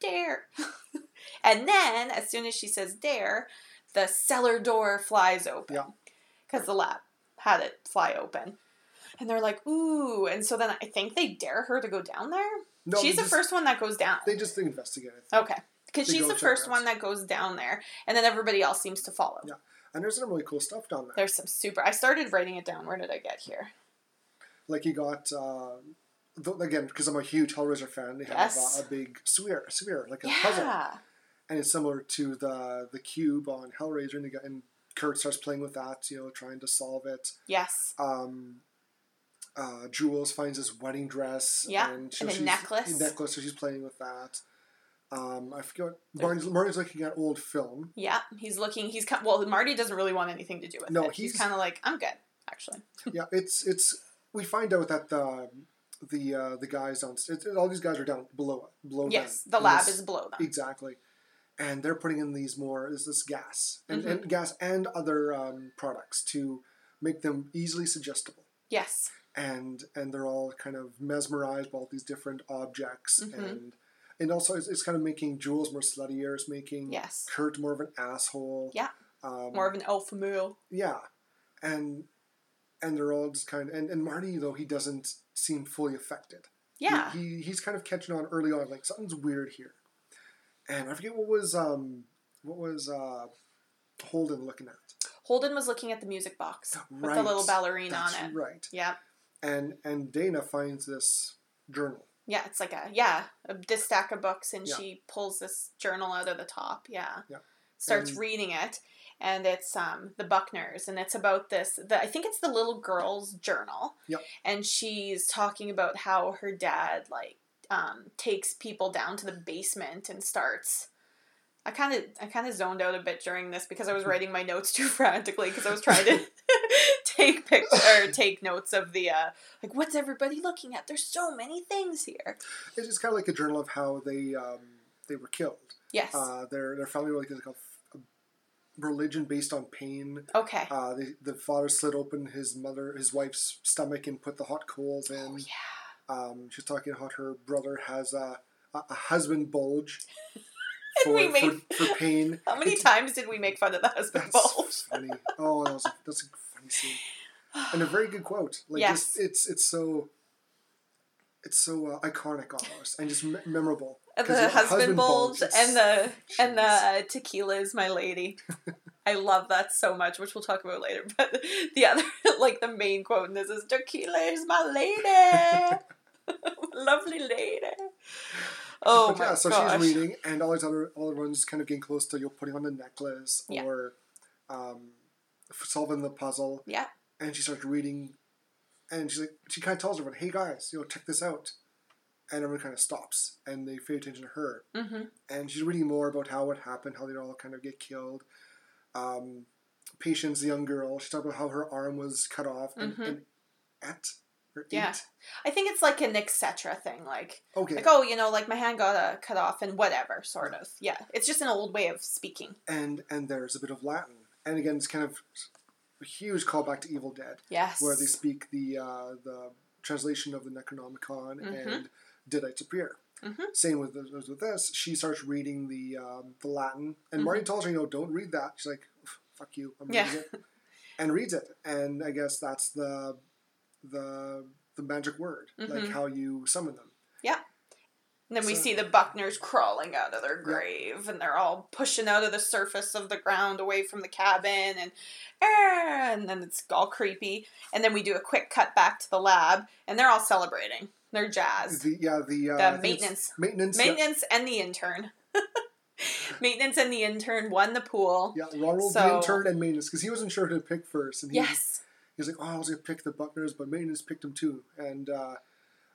"Dare." and then as soon as she says dare, the cellar door flies open Yeah. because the lab had it fly open. And they're like, ooh. And so then I think they dare her to go down there. no, She's the just, first one that goes down. They just investigate it. Okay. Because she's the first one that goes down there. And then everybody else seems to follow. Yeah. And there's some really cool stuff down there. There's some super. I started writing it down. Where did I get here? Like you got uh, again because I'm a huge Hellraiser fan. They have Yes. uh, a big sphere, a sphere like a puzzle, and it's similar to the the cube on Hellraiser. And, got, and Kurt starts playing with that, you know, trying to solve it. Yes. Um, uh, Jules finds this wedding dress, Yeah, and, so and necklace. necklace. So she's playing with that. Um, I forget. What, Marty's, Marty's looking at old film. Yeah. He's looking. He's well. Marty doesn't really want anything to do with No, it. He's, he's- kind of like, I'm good, actually. yeah, it's it's. We find out that the the uh, the guys. It, all these guys are down below below. Yes. them The lab is below them. exactly, and they're putting in these more is this gas and, Mhm. and gas and other um, products to make them easily suggestible. Yes. and and they're all kind of mesmerized by all these different objects Mhm. and and also it's, it's kind of making Jules more sluttier. It's making Yes. Kurt more of an asshole. Yeah. Um, More of an alpha male. yeah, and and they're all just kind of and, and Marty though he doesn't seem fully affected. Yeah. he, he's kind of catching on early on like something's weird here, and I forget what was um what was uh Holden looking at. Holden was looking at the music box with the little ballerina That's on it. right. Yeah. And and Dana finds this journal. Yeah, it's like a yeah, a, this stack of books, and Yeah. she pulls this journal out of the top. Yeah, Yeah. starts And- reading it, and it's um the Buckners, and it's about this. The I think it's the little girl's journal. Yep. And she's talking about how her dad like um takes people down to the basement and starts. I kind of I kind of zoned out a bit during this because I was writing my notes too frantically because I was trying to take picture or take notes of the uh like what's everybody looking at? There's so many things here. It's just kind of like a journal of how they um, they were killed. Yes. Uh, their their family were like, a, a religion based on pain. okay. Uh, the the father slit open his mother his wife's stomach and put the hot coals in. oh yeah. Um, she's talking about her brother has a a, a husband bulge for, we made- for, for pain. How many It's- times did we make fun of the husband That's bulge? funny. Oh, that was that's a funny scene and a very good quote. Like Yes. just, it's it's so. It's so uh, iconic almost, and just me- memorable. The yeah, husband, bulge and the and the uh, tequila is my lady. I love that so much, which we'll talk about later. But the other, like the main quote in this is "Tequila is my lady, lovely lady." Oh But my yeah, so gosh! she's reading, and all these other other ones kind of getting close to you putting on the necklace Yeah. or um, solving the puzzle. Yeah. And she starts reading, and she's like, she kind of tells everyone, "Hey guys, you know, check this out," and everyone kind of stops and they pay attention to her, hmm and she's reading more about how it happened, how they all kind of get killed. Um, Patience, the young girl, she talked about how her arm was cut off and, Mhm. and at Yeah. I think it's like an etc. thing, like Okay. like oh, you know, like my hand got uh, cut off and whatever, sort of. Yeah, it's just an old way of speaking. and and there's a bit of Latin, and again, it's kind of a huge callback to Evil Dead, Yes. where they speak the uh, the translation of the Necronomicon Mhm. and Deadites appear. Mhm. Same with this, with this. She starts reading the um, the Latin, and Mhm. Marty tells her, you know, don't read that. She's like, fuck you, I'm Yeah. reading it, and reads it. And I guess that's the the the magic word, like Mhm. how you summon them. And then we see the Buckners crawling out of their grave, and they're all pushing out of the surface of the ground away from the cabin, and and then it's all creepy. And then we do a quick cut back to the lab, and they're all celebrating. They're jazzed. The yeah the uh, The it's maintenance. maintenance yeah. Maintenance and the intern. maintenance and the intern won the pool. Yeah, Ronald So- the intern and maintenance because he wasn't sure who to pick first, and he, Yes. he was like, "Oh, I was gonna pick the Buckners, but maintenance picked him too." And uh,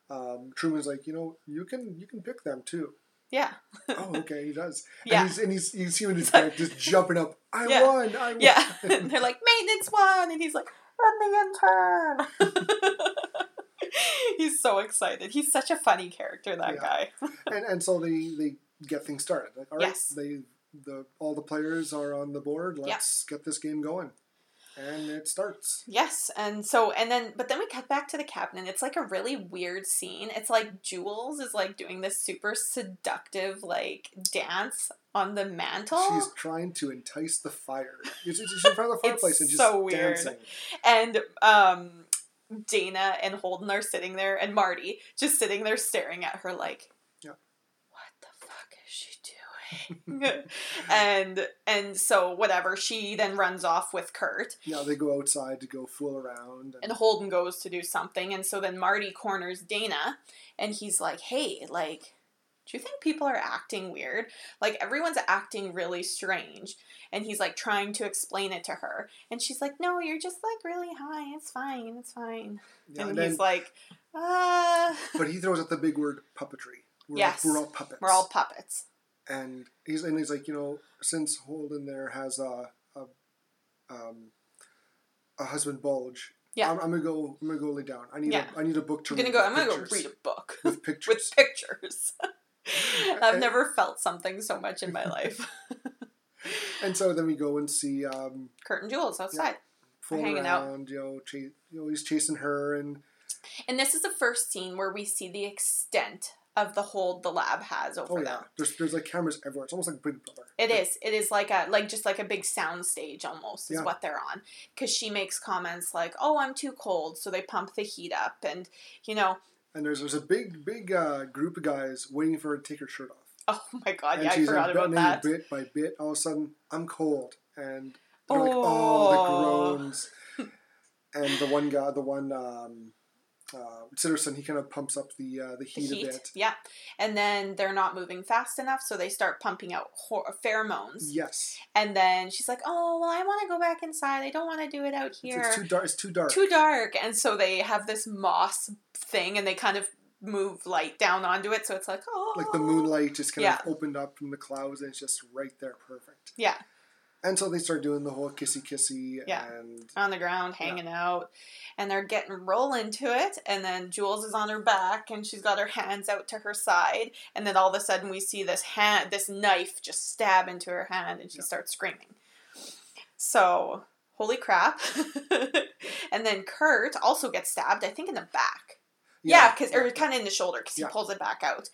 um, Truman's like, "You know, you can you can pick them too." Yeah. oh, okay, he does. Yeah. And he's and he's you see him in his head just jumping up. I Yeah. won. I won. Yeah. and they're like, maintenance won. And he's like, I'm the intern. he's so excited. He's such a funny character, that Yeah. guy. and and so they they get things started. Like, all right, Yes. they the all the players are on the board. Let's get this game going, and it starts. Yes, and so and then but then we cut back to the cabin and it's like a really weird scene. It's like Jules is like doing this super seductive like dance on the mantle. She's trying to entice the fire. She's, she's in front of the fireplace and just so weird. dancing. and um Dana and Holden are sitting there and Marty just sitting there staring at her like Yeah. what the fuck is she doing? and and so whatever, she then runs off with Kurt Yeah, they go outside to go fool around. and Holden goes to do something and so then Marty corners Dana and he's like, "Hey, like do you think people are acting weird? Like everyone's acting really strange." And he's like trying to explain it to her. And she's like, "No, you're just like really high. It's fine. It's fine." Yeah, and and he's then- like, "Uh, but he throws out the big word puppetry. We're Yes. we're all puppets. we're all puppets." And he's and he's like, you know, since Holden there has a a, um, a husband bulge. Yeah. I'm, I'm gonna go. I'm gonna go lay down. I need Yeah. a I need a book to I'm gonna read. go. I'm gonna go read a book with pictures. with pictures. I've never felt something so much in my life. and so then we go and see um, Kurt and Jules outside. fool hanging out. You know, chase, you know, he's chasing her, and And this is the first scene where we see the extent of the hold the lab has over oh yeah, them. there's there's like cameras everywhere. It's almost like Big Brother. It is. It is like a like just like a big sound stage almost is Yeah. what they're on. Because she makes comments like, "Oh, I'm too cold," so they pump the heat up, and you know, And there's there's a big big uh, group of guys waiting for her to take her shirt off. oh my god, and yeah, I she's forgot about that. bit by bit. All of a sudden, I'm cold, and they're like, Oh. oh, the groans. and the one guy, the one um, uh, Sitterson, he kind of pumps up the uh, the The heat, heat, a bit. yeah, and then they're not moving fast enough, so they start pumping out hor- pheromones. Yes, And then she's like, "Oh, well, I want to go back inside. I don't want to do it out it's, here. it's too dark. It's too dark. too dark." And so they have this moss thing, and they kind of move light down onto it, so it's like, "Oh, like the moonlight just kind Yeah. of opened up from the clouds, and it's just right there, perfect. Yeah, And so they start doing the whole kissy kissy, Yeah. and on the ground, hanging out, and they're getting roll into it. And then Jules is on her back, and she's got her hands out to her side. And then all of a sudden, we see this hand, this knife, just stab into her hand, and she Yeah. starts screaming. So, holy crap! and then Kurt also gets stabbed. I think in the back. Yeah, because or kind of in the shoulder because Yeah. he pulls it back out,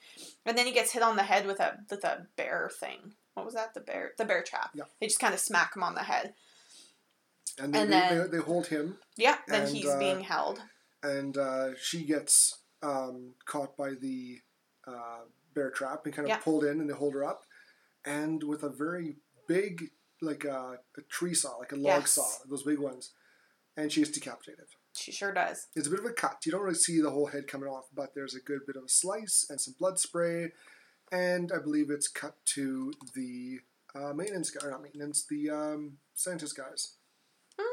and then he gets hit on the head with a with a bear thing. What was that? The bear, the bear trap. Yeah. They just kind of smack him on the head. and, they, and then- they, they hold him, Yeah. Then And, he's uh, being held. and uh, she gets um, caught by the uh, bear trap and kind of Yeah. pulled in, and they hold her up, and with a very big, like uh, a tree saw, like a log Yes. saw, those big ones, and she is decapitated. She sure does. It's a bit of a cut. You don't really see the whole head coming off, but there's a good bit of a slice and some blood spray, and I believe it's cut to the uh, maintenance guy, or not maintenance, the um, scientist guys. Mm,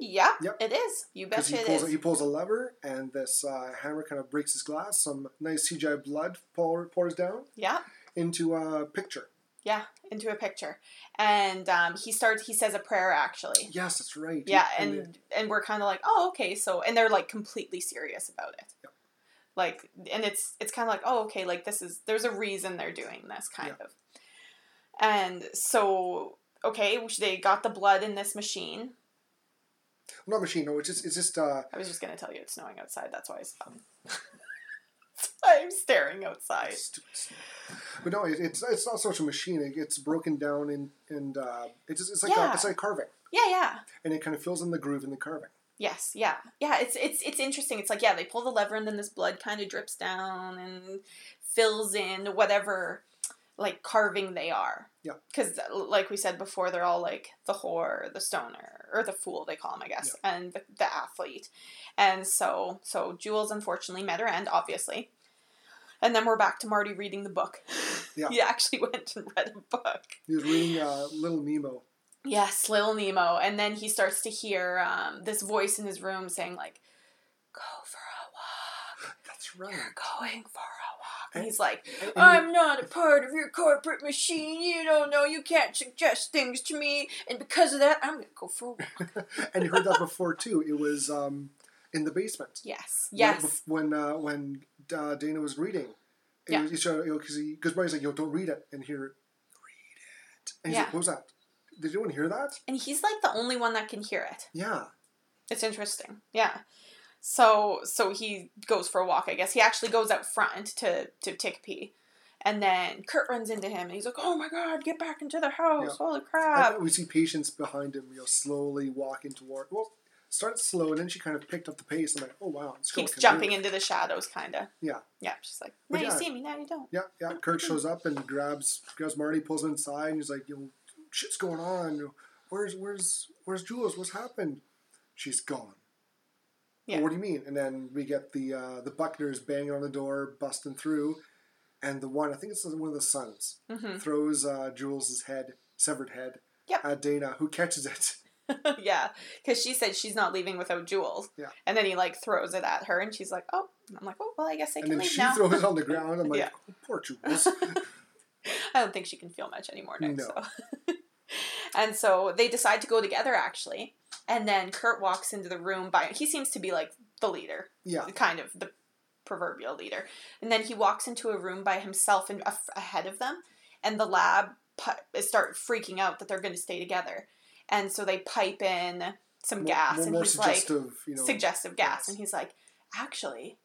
yeah, Yep. it is. You betcha he it pulls, is. he pulls a lever, and this uh, hammer kind of breaks his glass. Some nice CGI blood pour, pours down yeah, into a picture. yeah, into a picture, and um, he starts. He says a prayer actually. Yes, that's right. Yeah, And and and we're kind of like, oh, okay, so and they're like completely serious about it. Like, and it's it's kind of like, oh, okay, like this is there's a reason they're doing this kind of, and so okay, which they got the blood in this machine, not machine. No, it's just it's just uh, I was just gonna tell you it's snowing outside. That's why I stopped. I'm staring outside. But no, it, it's it's not such a machine. It gets broken down and and uh, it's just, it's like Yeah. a, it's like carving, Yeah, yeah. and it kind of fills in the groove in the carving. Yes, yeah, yeah. It's it's it's interesting. It's like yeah, they pull the lever and then this blood kind of drips down and fills in whatever like carving they are. Yeah. Because like we said before, they're all like the whore, the stoner, or the fool they call him, I guess, and the, the athlete. And so so Jules unfortunately met her end, obviously. And then we're back to Marty reading the book. Yeah. he actually went and read a book. He was reading uh, Little Nemo. Yes, Little Nemo, and then he starts to hear um, this voice in his room saying like, "Go for a walk. That's right. You're going for a walk." And And- he's like, and "I'm not a part of your corporate machine. You don't know. You can't suggest things to me, and because of that, I'm gonna go for a walk." and you heard that before too. It was um, in the basement. Yes, yes, When uh, when uh, Dana was reading, it Yeah. because he because Marty's like, "Yo, don't read it," and hear, read it. And he's Yeah. like, "What was that? Did anyone hear that?" and he's like the only one that can hear it. Yeah. It's interesting. Yeah. So so he goes for a walk, I guess. He actually goes out front to to take a pee. And then Kurt runs into him and he's like, Oh my god, get back into the house. Yeah. Holy crap. And we see Patience behind him, you know, slowly walking toward. Well, starts slow, and then she kind of picked up the pace. I'm like, "Oh wow!" girl Keeps jumping into the shadows kinda. Yeah. Yeah. She's like, Now But you see me, now you don't. Yeah, yeah. Kurt shows up and grabs grabs Marty, pulls him inside, and he's like, "You know, shit's going on. Where's where's where's Jules? What's happened? She's gone." Yeah. Well, what do you mean? And then we get the uh, the Buckners banging on the door, busting through, and the one I think it's one of the sons hmm throws uh, Jules's head, severed head, Yep. at Dana, who catches it. yeah. Because she said she's not leaving without Jules. Yeah. And then he like throws it at her and she's like, Oh and I'm like, Oh well I guess I and can then leave she now. throws it on the ground. I'm like, Yeah. oh, poor Jules. I don't think she can feel much anymore now. No. So. And so they decide to go together actually. And then Kurt walks into the room by he seems to be like the leader, yeah, kind of the proverbial leader. And then he walks into a room by himself and ahead of them, and the lab pu- start freaking out that they're going to stay together. And so they pipe in some more, gas, more, and more he's like suggestive, you know. suggestive gas, and he's like, actually.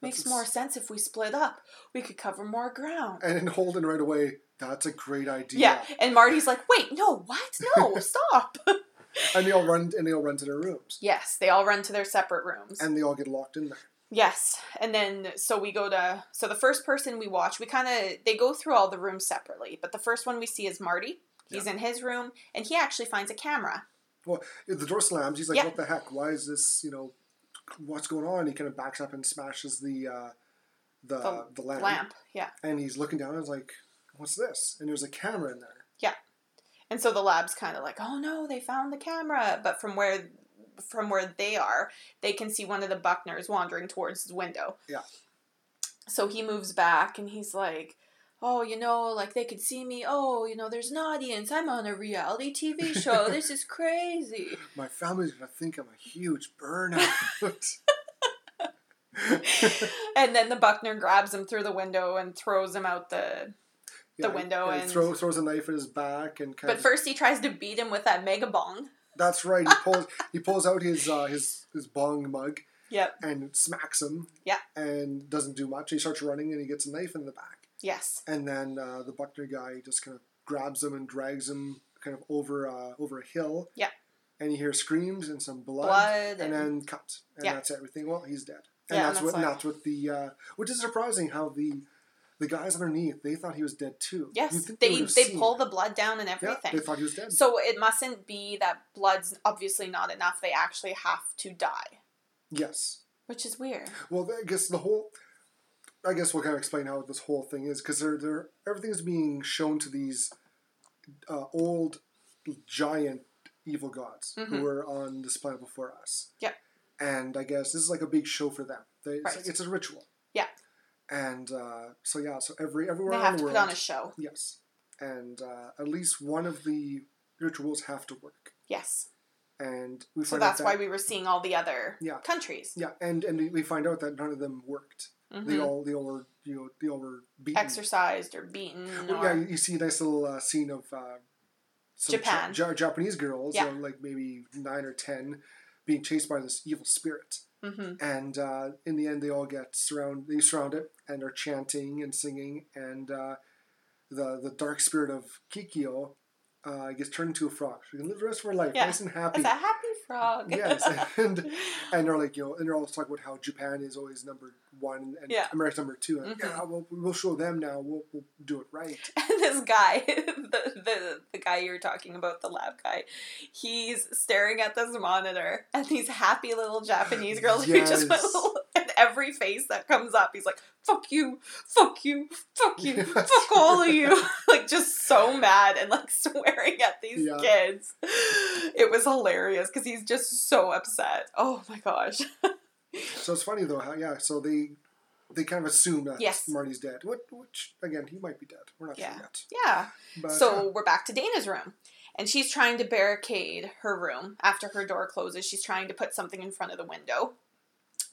Makes That's- more sense if we split up. We could cover more ground. And then Holden right away, that's a great idea. Yeah, and Marty's like, "Wait, no, what? No, stop!" And they all run and they all run to their rooms. yes, they all run to their separate rooms. And they all get locked in there. yes, and then so we go to so the first person we watch, we kind of they go through all the rooms separately, but the first one we see is Marty. He's in his room, and he actually finds a camera. Well, the door slams, he's like, Yeah. What the heck? Why is this, you know, what's going on? He kind of backs up and smashes the uh, the, The the, lamp. Lamp, yeah. And he's looking down and he's like, What's this? And there's a camera in there. Yeah. And so the lab's kind of like, "Oh no, they found the camera!" But from where from where they are, they can see one of the Buckners wandering towards his window. Yeah. So he moves back and he's like, "Oh, you know, like they could see me. Oh, you know, there's an audience. I'm on a reality TV show. this is crazy." My family's gonna think I'm a huge burnout. and then the Buckner grabs him through the window and throws him out the. Yeah, window yeah, he and- throw, throws a knife in his back and kind But of. first, he tries to beat him with that mega bong. That's right. He pulls he pulls out his uh, his his bong mug Yep. and smacks him. Yeah. And doesn't do much. He starts running and he gets a knife in the back. Yes. And then uh, the Buckner guy just kind of grabs him and drags him kind of over uh, over a hill. Yeah. And you hear screams and some blood, Blood and, and- then cut, and Yeah. that's everything. Well, he's dead. And Yeah, that's and what that's and like- that's what the uh, which is surprising how the the guys underneath they thought he was dead too. Yes. think they, they pull the blood down and everything. yeah everything. they thought he was dead. So it mustn't be that blood's obviously not enough. They actually have to die, yes. which is weird. Well, I guess the whole. I guess we'll kind of explain how this whole thing is because they're, they're everything's being shown to these uh, old giant evil gods Mhm. who were on this planet before us. Yep. And I guess this is like a big show for them. They, it's, Right. like, it's a ritual. Yeah. And uh, so yeah, so every everywhere They in have the to world, put on a show. yes, and uh, at least one of the rituals have to work. Yes. And we So find out that's that, why we were seeing all the other Yeah. countries. yeah, and and we find out that none of them worked. They Mhm. all they all were you know they all were beaten. Exercised or beaten. Well, or, yeah, you- see a nice little uh, scene of uh, some Japan. Ja- Ja- Japanese girls, Yeah. like maybe nine or ten. being chased by this evil spirit. Hmm And uh, in the end, they all get surround. They surround it and are chanting and singing. And uh, the the dark spirit of Kikyo uh, gets turned into a frog. She can live the rest of her life Yeah. nice and happy. It's a happy frog. yes, and and they're like you know, and they're all talking about how Japan is always number one and Yeah. America's number 2 And Mhm. yeah, we'll, we'll show them now. We'll, we'll do it right. And this guy, the, the the guy you were talking about, the lab guy, he's staring at this monitor, and these happy little Japanese girls who just went Yes. And every face that comes up, he's like, "Fuck you, fuck you, fuck you, fuck all of you!" like just so mad and like swearing at these Yeah. kids. It was hilarious because he's just so upset. Oh my gosh. So it's funny though how yeah. So they they kind of assume that Yes. Marty's dead. What which again he might be dead. We're not Yeah. sure yet. Yeah. But So we're back to Dana's room. And she's trying to barricade her room after her door closes. She's trying to put something in front of the window.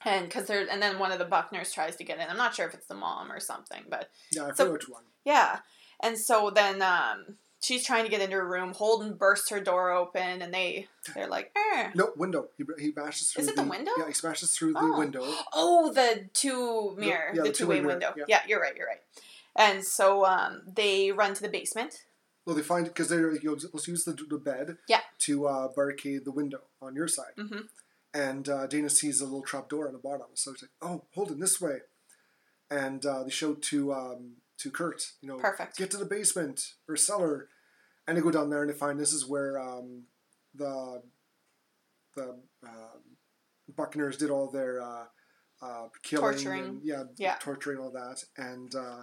And cuz there and then one of the Buckners tries to get in. I'm not sure if it's the mom or something, but yeah, I so- which one. yeah. And so then um she's trying to get into her room. Holden bursts her door open and they they're like, eh. No window. He, he bashes through. Is it the window? Yeah, he smashes through the Oh. window. Oh, the two mirror, yeah, the, the two-way two-way window. yeah. Yeah. you're right, you're right. And so um they run to the basement. Well, they find because they're like, you know, let's use the, the bed Yeah. to uh, barricade the window on your side. Mhm. And uh, Dana sees a little trap door on the bottom, so he's like, "Oh, hold it this way." And uh, they show to um, to Kurt, you know, Perfect. get to the basement or cellar, and they go down there and they find this is where um, the the uh, Buckners did all their uh, uh, killing, Torturing. and, yeah, Yeah. torturing all that, and uh,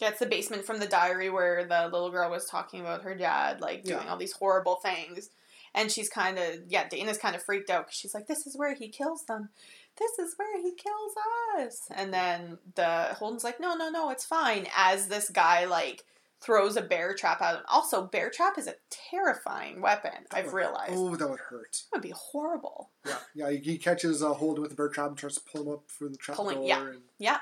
Yeah, it's the basement from the diary where the little girl was talking about her dad, like doing Yeah. all these horrible things. And she's kind of, yeah, Dana's kind of freaked out because she's like, this is where he kills them. This is where he kills us. And then the Holden's like, no, no, no, it's fine. As this guy, like, throws a bear trap at him. Also, bear trap is a terrifying weapon, I've realized. oh, that would hurt. It would be horrible. Yeah, yeah. He, he catches a Holden with the bear trap and tries to pull him up through the trap Pulling- door. yeah. And, Yeah.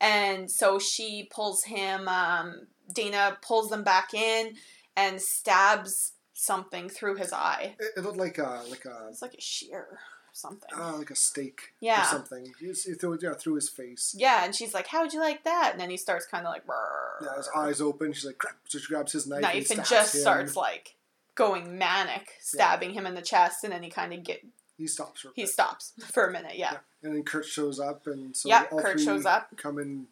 And so she pulls him, um, Dana pulls them back in and stabs something through his eye. it, it looked like a like a It's like a shear or something. uh, like a stake Yeah. or something. He, he threw yeah through his face. yeah, and she's like, How'd you like that? And then he starts kind of like, "Brrr." Yeah, his eyes open. She's like, crap. So she grabs his knife, knife and, and just him. starts like going manic, stabbing him in the chest, and then he kind of get He stops her. he stops for a minute. Yeah, Yeah. And then Kurt shows up, and so Yeah, Kurt shows up. Come in.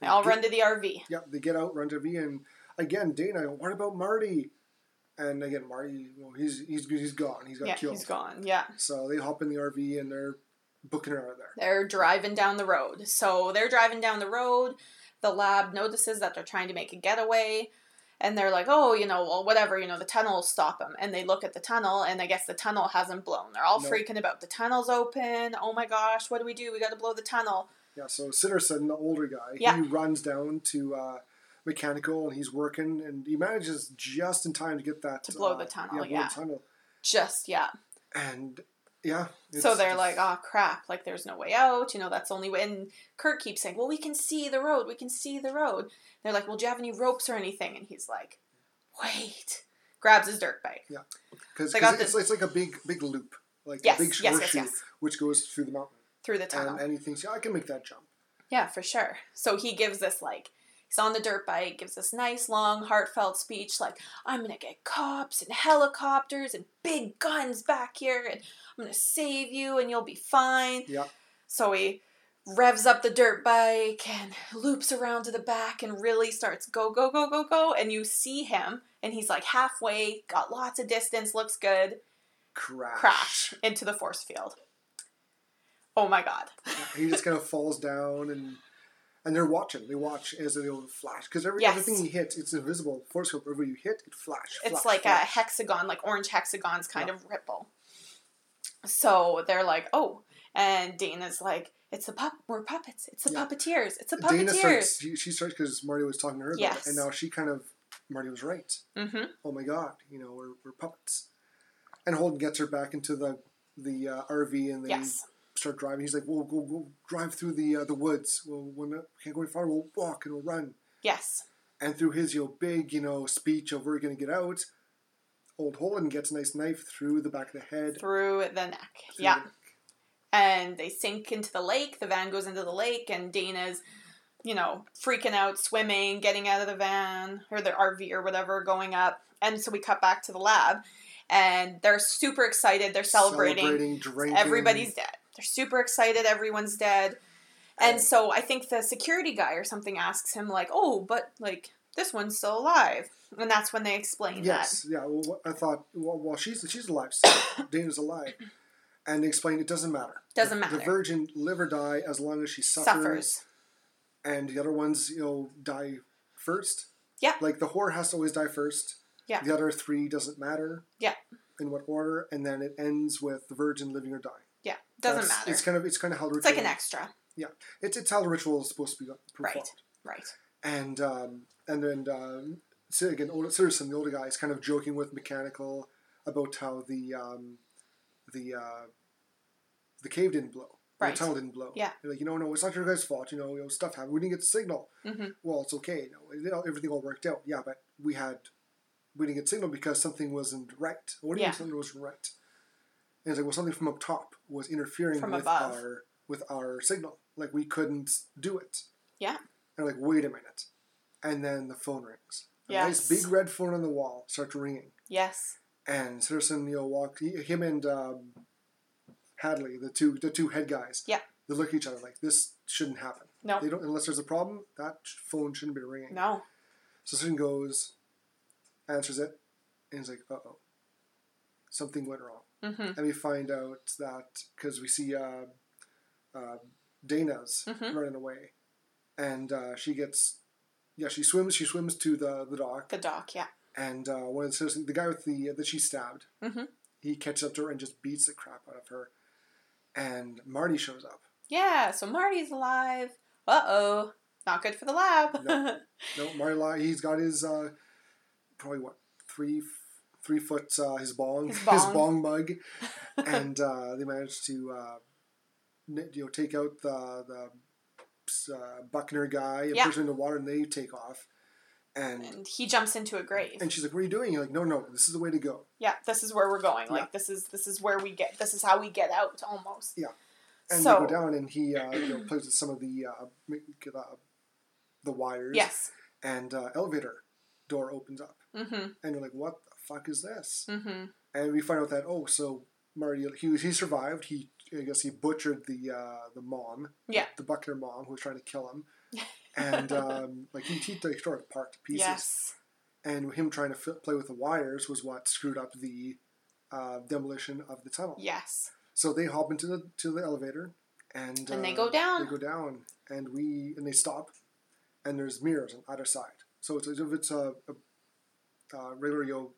they all get- run to the RV. Yeah, they get out, run to V, and again, Dana. What about Marty? And again, Marty. Well, he's he's he's gone. He's got Yeah, killed. he's gone. Yeah. So they hop in the RV and they're booking her out of there. They're driving down the road. So they're driving down the road. The lab notices that they're trying to make a getaway. And they're like, oh, you know, well, whatever, you know, the tunnel will stop them. And they look at the tunnel, and I guess the tunnel hasn't blown. They're all No. freaking about the tunnel's open. Oh my gosh, what do we do? We got to blow the tunnel. Yeah, so Sitterson, the older guy, Yeah. he runs down to uh, mechanical and he's working and he manages just in time to get that To blow uh, the tunnel, Yeah, yeah. the tunnel. Just, yeah. And yeah, so they're like, oh crap, like there's no way out. You know, that's the only way. And Kurt keeps saying, well, we can see the road. We can see the road. They're like, well, do you have any ropes or anything? And he's like, wait. Grabs his dirt bike. Yeah. Because it's, it's like a big big loop, like Yes, a big yes, yes, horseshoe, yes. which goes through the mountain. Through the tunnel. And, and he thinks, yeah, I can make that jump. Yeah, for sure. So he gives this like he's on the dirt bike, gives this nice long heartfelt speech like I'm going to get cops and helicopters and big guns back here and I'm going to save you and you'll be fine. Yeah. So he revs up the dirt bike and loops around to the back and really starts go go go go go and you see him and he's like halfway, got lots of distance, looks good, Crash. crash into the force field. Oh my god. he just kind of falls down and and they're watching. They watch as they go flash because every Yes. everything he hits, it's invisible. Force field. Wherever you hit, it flash. It's flash, like a hexagon, like orange hexagons kind Yeah. of ripple. So they're like, oh, and Dana's like, it's the pup, we're puppets. It's the Yeah. puppeteers. It's the puppeteers. Dana starts. She, she starts because Marty was talking to her about Yes. it, and now she kind of Marty was right. mm-hmm. Oh my God, you know we're, we're puppets. And Holden gets her back into the the uh, RV, and they Yes. Start driving. He's like, "We'll go go drive through the uh, the woods. We'll, we'll not, can't go any far. We'll walk and we'll run." Yes. And through his you know big you know speech of we're gonna get out, old Holden gets a nice knife through the back of the head. through the neck. through yeah. the neck. and they sink into the lake. The van goes into the lake, and Dana's, you know, freaking out, swimming, getting out of the van or the RV or whatever, going up. And so we cut back to the lab, and they're super excited. They're celebrating. drinking. Everybody's dead. They're super excited. Everyone's dead. And so I think the security guy or something asks him like, "Oh, but like this one's still alive," and that's when they explain Yes, yeah. Well, I thought, well, well she's she's alive. So Dana's alive, and they explained it doesn't matter. Doesn't The- The virgin live or die as long as she suffers, suffers. and the other ones, you know, die first. Yeah. Like the whore has to always die first. Yeah. The other three doesn't matter. Yeah. In what order, and then it ends with the virgin living or die. Doesn't matter. It's kind of it's kind of how the It's like ritual. an extra, Yeah, It's it's how the ritual is supposed to be performed. Right. right? and um, and then um, so again, older Sitterson, the older guy, is kind of joking with Mechanical about how the um, the uh, the cave didn't blow, Right. the tunnel didn't blow. Yeah. They're like you know, no, it's not your guys' fault. You know, you know, stuff happened. We didn't get the signal. hmm Well, it's okay. You know, it- everything all worked out. Yeah, but we had we didn't get signal because something wasn't right. What do you Yeah. mean something wasn't right? And it's like well, something from up top was interfering From with above. our with our signal. Like we couldn't do it. Yeah. And like, wait a minute. And then the phone rings. A Yes. nice big red phone on the wall starts ringing. Yes. And Sitterson, you know, walk him and um, Hadley, the two the two head guys. Yeah. They look at each other like this shouldn't happen. No. They don't unless there's a problem. That phone shouldn't be ringing. No. So Sitterson goes, answers it, and he's like, "Uh oh, something went wrong." Hmm And we find out that because we see uh, uh, Dana's Mhm. running away, and uh, she gets, yeah, she swims. She swims to the the dock, The dock. Yeah. and uh, one of the citizens, the guy with the that she stabbed, Mhm. he catches up to her and just beats the crap out of her, and Marty shows up. Yeah. So Marty's alive. Uh oh. Not good for the lab. No. No, Marty, he's got his uh, probably what three three foot uh, his bong His his bong. bong, mug, and uh, they managed to uh, you know take out the the uh, Buckner guy and Yeah. push him in the water, and they take off. And and he jumps into a grave. and she's like, "What are you doing?" You're like, "No, no, this is the way to go." yeah. This is where we're going. Yeah. Like this is this is where we get. This is how we get out. Almost. Yeah, and so they go down, and he uh, you know plays with some of the uh, uh, the wires. yes. And uh, elevator door opens up, Mm-hmm. and you're like, "What the fuck is this?" Mm-hmm. and we find out that oh, so Marty he he survived. He I guess he butchered the uh, the mom, Yeah. the Buckner mom who was trying to kill him, and um, like he he like, tore it apart to pieces. Yes. And him trying to fi- play with the wires was what screwed up the uh, demolition of the tunnel. Yes. So they hop into the to the elevator, and And they uh, go down. They go down, and we and they stop, and there's mirrors on either side. So it's as if it's a, a, a regular yo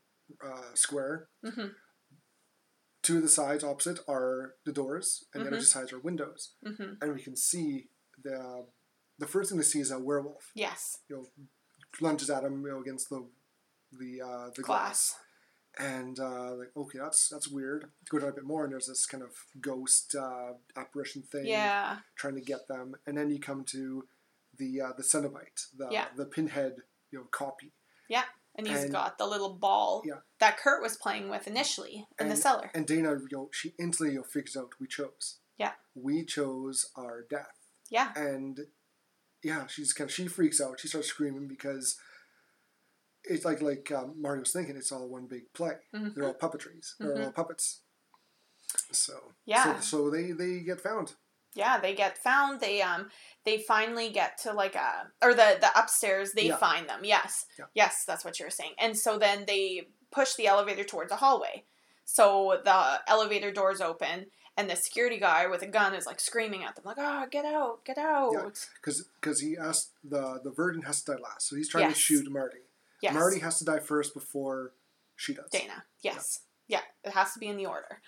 uh, square. Mm-hmm. Two of the sides opposite are the doors, and the other Mhm. sides are windows, Mm-hmm. and we can see the the first thing to see is a werewolf. Yes. You know, lunges at him, you know, against the the uh, the glass, Glass. and uh, like okay, that's that's weird. Go down a bit more, and there's this kind of ghost uh, apparition thing Yeah. trying to get them, and then you come to the uh, the Cenobite, the Yeah. the pinhead, you know, copy, And he's And- got the little ball Yeah. that Kurt was playing with initially in the cellar. and Dana, you know, she instantly figures out we chose. Yeah. We chose our death. Yeah. and yeah, she's kind of she freaks out. She starts screaming because it's like like um, Mario was thinking. It's all one big play. Mhm. They're all puppetries. They're all puppets. So Yeah. so, so they they get found. Yeah, they get found. They um they finally get to like a or the the upstairs. They Yeah. find them. Yes, Yeah. yes, that's what you're saying. And so then they push the elevator towards a hallway. So the elevator doors open, and the security guy with a gun is like screaming at them, like, oh get out, get out!" Yeah. Because he asked the the virgin has to die last, so he's trying Yes. to shoot Marty. Yes, Marty has to die first before she does. Dana. Yes, yeah, it has to be in the order.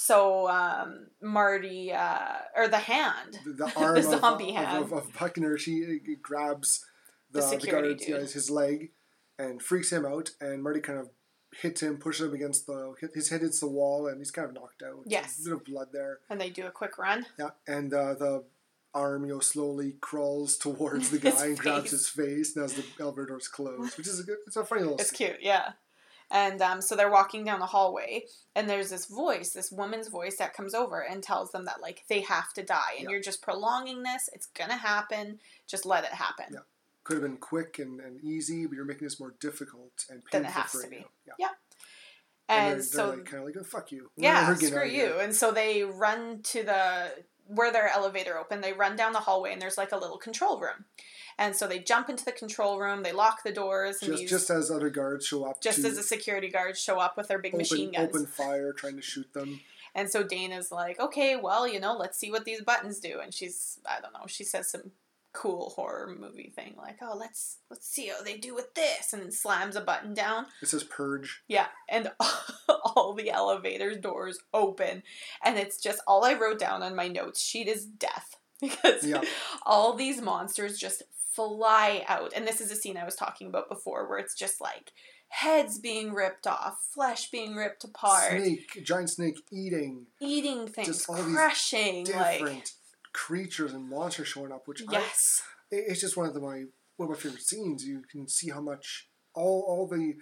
So um, Marty uh, or the hand, The, the arm of, zombie of, hand. of, of Buckner, she uh, grabs the, The the, security guard, yeah, his leg, and freaks him out. And Marty kind of hits him, pushes him against the his head hits the wall, and he's kind of knocked out. Yes. a bit of blood there. and they do a quick run. Yeah, and uh, the arm, you know, slowly crawls towards the guy and grabs his face, and as the elevator doors close, which is a good. It's a funny little. It's scene. cute, yeah. And um, so they're walking down the hallway, and there's this voice, this woman's voice that comes over and tells them that like they have to die, and Yeah. you're just prolonging this. It's gonna happen. Just let it happen. Yeah. Could have been quick and, and easy, but you're making this more difficult and Than painful it has for to be. Yeah. Yeah. And, And, they're, so they're like, kind of like, oh, fuck you. We're- yeah, screw out of here." you. And so they run to the where their elevator open. They run down the hallway, and there's like a little control room. And so they jump into the control room. They lock the doors, and Just, these, just as other guards show up just as the security guards show up with their big machine guns. open fire, trying to shoot them. And so Dana's like, okay, well, you know, let's see what these buttons do. And she's, I don't know, she says some cool horror movie thing like, oh, let's let's see how they do with this, and then slams a button down. It says purge. Yeah, and all the elevator doors open, and it's just all I wrote down on my notes sheet is death because Yeah. all these monsters just fly out, and this is a scene I was talking about before where it's just like heads being ripped off, flesh being ripped apart, Snake, giant snake eating eating things, Just all these crushing, different like creatures and monsters showing up, which yes, it- it's just one of the, my one of my favorite scenes. You can see how much all all the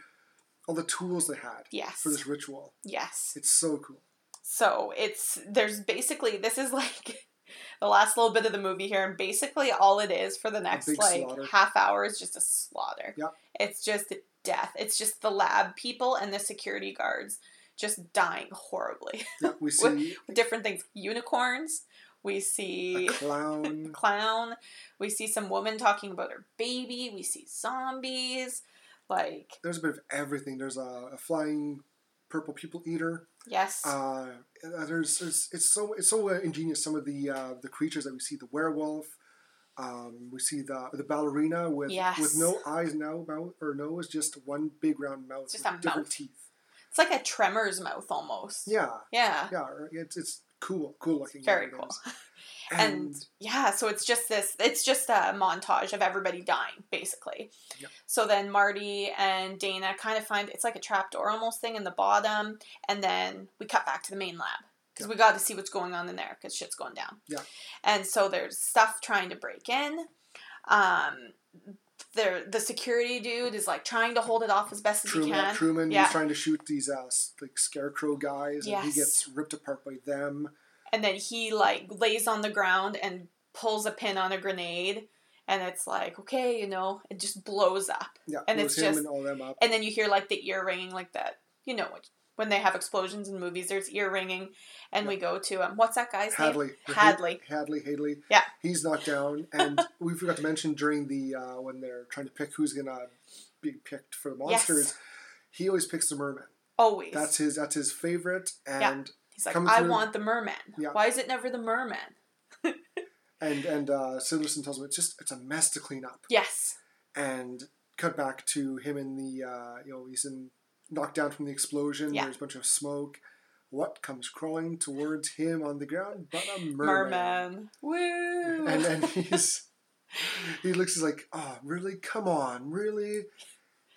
all the tools they had yes, for this ritual. yes. It's so cool. So it's there's basically this is like the last little bit of the movie here, and basically all it is for the next like slaughter. half hour is just a slaughter. Yep. It's just death. It's just the lab people and the security guards just dying horribly. Yeah, we see Different things. Unicorns. We see a clown. clown. We see some woman talking about her baby. We see zombies. Like There's a bit of everything. There's a, a flying purple people eater. Yes, Uh, there's, there's it's so it's so uh, ingenious. Some of the uh, the creatures that we see, the werewolf. Um, we see the the ballerina with Yes. with no eyes, no mouth or nose, just one big round mouth Just with different mouth. teeth. it's like a Tremor's mouth almost. Yeah, Yeah. yeah, it's it's cool, cool looking. Very cool. And And, yeah so it's just this it's just a montage of everybody dying basically Yep. so then marty and dana kind of find it's like a trapdoor almost thing in the bottom and then we cut back to the main lab because we got to see what's going on in there because shit's going down Yeah. and so there's stuff trying to break in um there the security dude is like trying to hold it off as best as he can Truman Yeah. he's trying to shoot these uh, like scarecrow guys, and he gets ripped apart by them. And then he like lays on the ground and pulls a pin on a grenade and it's like okay you know it just blows up Yeah, And it's just- and all them up. and then you hear like the ear ringing like that you know when they have explosions in movies there's ear ringing and we go to um what's that guy's name Hadley. Hadley. Hadley, Hadley. Yeah. He's knocked down, and we forgot to mention during the uh, when they're trying to pick who's gonna be picked for the monsters. He always picks the merman. always That's his. That's his favorite. Yeah. He's like coming i through- want the merman Yeah. why is it never the merman and and uh, Sanderson tells him it's just it's a mess to clean up. yes And cut back to him in the uh, you know he's in knocked down from the explosion. Yeah. There's a bunch of smoke. What comes crawling towards him on the ground but a merman? merman woo and then he's he looks he's like oh really come on really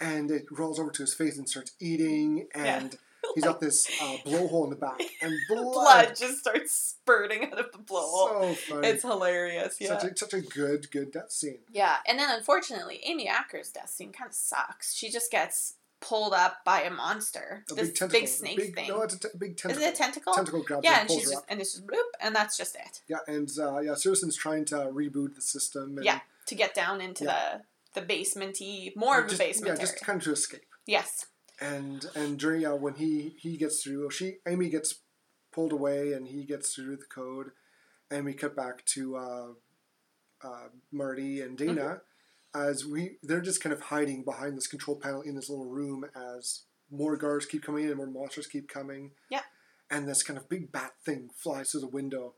and it rolls over to his face and starts eating and he's got this uh, blowhole in the back and blood, blood just starts spurting out of the blowhole. So funny. It's hilarious yeah. Such a such a good good death scene. Yeah, and then unfortunately, Amy Acker's death scene kind of sucks. She just gets pulled up by a monster, a this big tentacle. snake big, thing. no it's a t- big Is tentacle it a tentacle? tentacle? Grabs her yeah, and and pulls she's just, and it's just bloop, and that's just it. yeah and uh, yeah Sitterson's trying to reboot the system and Yeah, to get down into the the basementy, more of the basement yeah area. just kind of to escape. Yes, and and during uh, when he he gets through she amy gets pulled away and he gets through the code and we cut back to uh, uh, marty and dana as we they're just kind of hiding behind this control panel in this little room as more guards keep coming in and more monsters keep coming. Yeah. and this kind of big bat thing flies through the window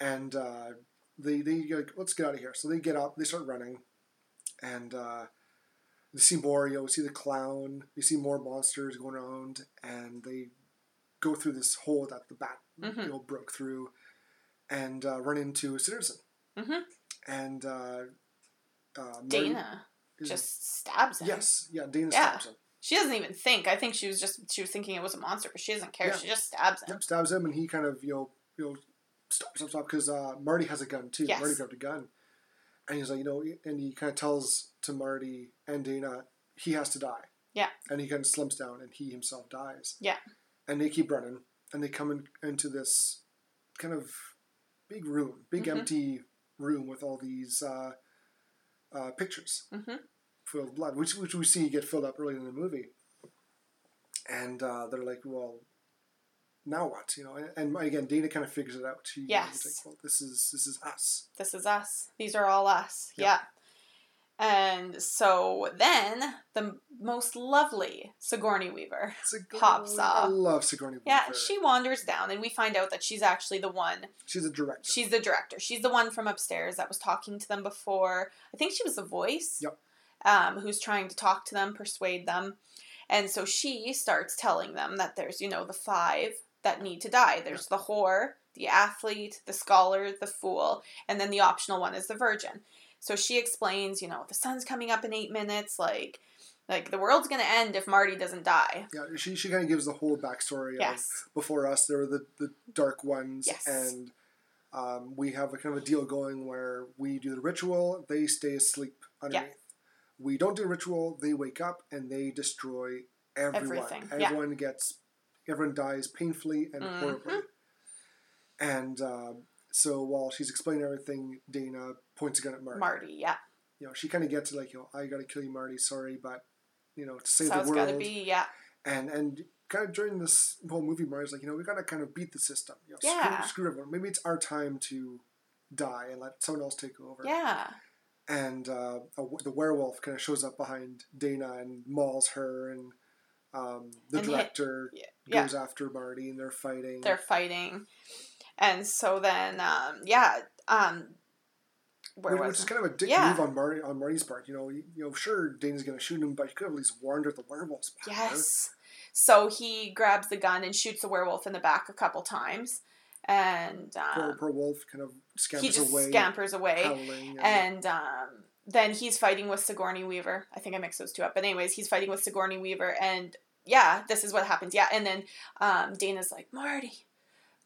and uh, they they like let's get out of here. So they get up they start running and you see more, you know, see the clown, you see more monsters going around, and they go through this hole that the bat, Mhm. you know, broke through, and uh, run into a citizen. Mhm. And uh, uh, Dana is- just stabs him. yes, yeah, Dana Yeah. stabs him. she doesn't even think. I think she was just she was thinking it was a monster, but she doesn't care. Yeah. She just stabs him. Yep, stabs him, and he kind of, you know, you know, stop, stop, stop, because uh, Marty has a gun too. Yes. Marty grabbed a gun, and he's like, you know, and he kind of tells to Marty and Dana he has to die. Yeah. And he kind of slumps down and he himself dies. Yeah. And they keep running and they come in, into this kind of big room, big Mhm. empty room with all these uh, uh, pictures hmm filled with blood, which, which we see get filled up early in the movie. And uh, they're like, well, now what? You know, and, and again, Dana kind of figures it out. She, Yes. like, well, this is this is us. This is us. These are all us. Yeah. Yeah. And so then the most lovely Sigourney Weaver. Sigourney, Pops up. I love Sigourney Weaver. Yeah, she wanders down, and we find out that she's actually the one. she's the director. She's the director. She's the one from upstairs that was talking to them before. I think she was the voice. Yep. Um, who's trying to talk to them, persuade them. And so she starts telling them that there's, you know, the five that need to die. There's the whore, the athlete, the scholar, the fool, and then the optional one is the virgin. So she explains, you know, the sun's coming up in eight minutes, like like the world's gonna end if Marty doesn't die. yeah, she she kind of gives the whole backstory. Yes. Of before us, there were the the dark ones, Yes. and um, we have a kind of a deal going where we do the ritual, they stay asleep underneath. We don't do the ritual, they wake up and they destroy everyone. Everything, yeah. Everyone gets, everyone dies painfully and Mhm. horribly. And um, so while she's explaining everything, Dana points a gun at Marty. Marty, yeah. You know, she kind of gets it like, you know, I gotta kill you, Marty. Sorry, but you know, to save so the world gotta be, yeah. and and kind of during this whole movie, Marty's like, you know, we gotta kind of beat the system. You know, Yeah. screw, screw everyone. Maybe it's our time to die and let someone else take over. Yeah. And uh, a, the werewolf kind of shows up behind Dana and mauls her, and um, the And director yeah, yeah. goes after Marty, and they're fighting. they're fighting and so then um yeah um where which, is kind of a dick Yeah. move on Marty on Marty's part. You know, you, you know, sure Dana's gonna shoot him, but he could have at least warned her the werewolf's power. yes so he grabs the gun and shoots the werewolf in the back a couple times and Poor, um, poor wolf kind of he scampers just away, scampers away howling. and um then he's fighting with Sigourney Weaver. I think I mixed those two up. But anyways, he's fighting with Sigourney Weaver and yeah, this is what happens. Yeah, and then um, Dana's like, Marty,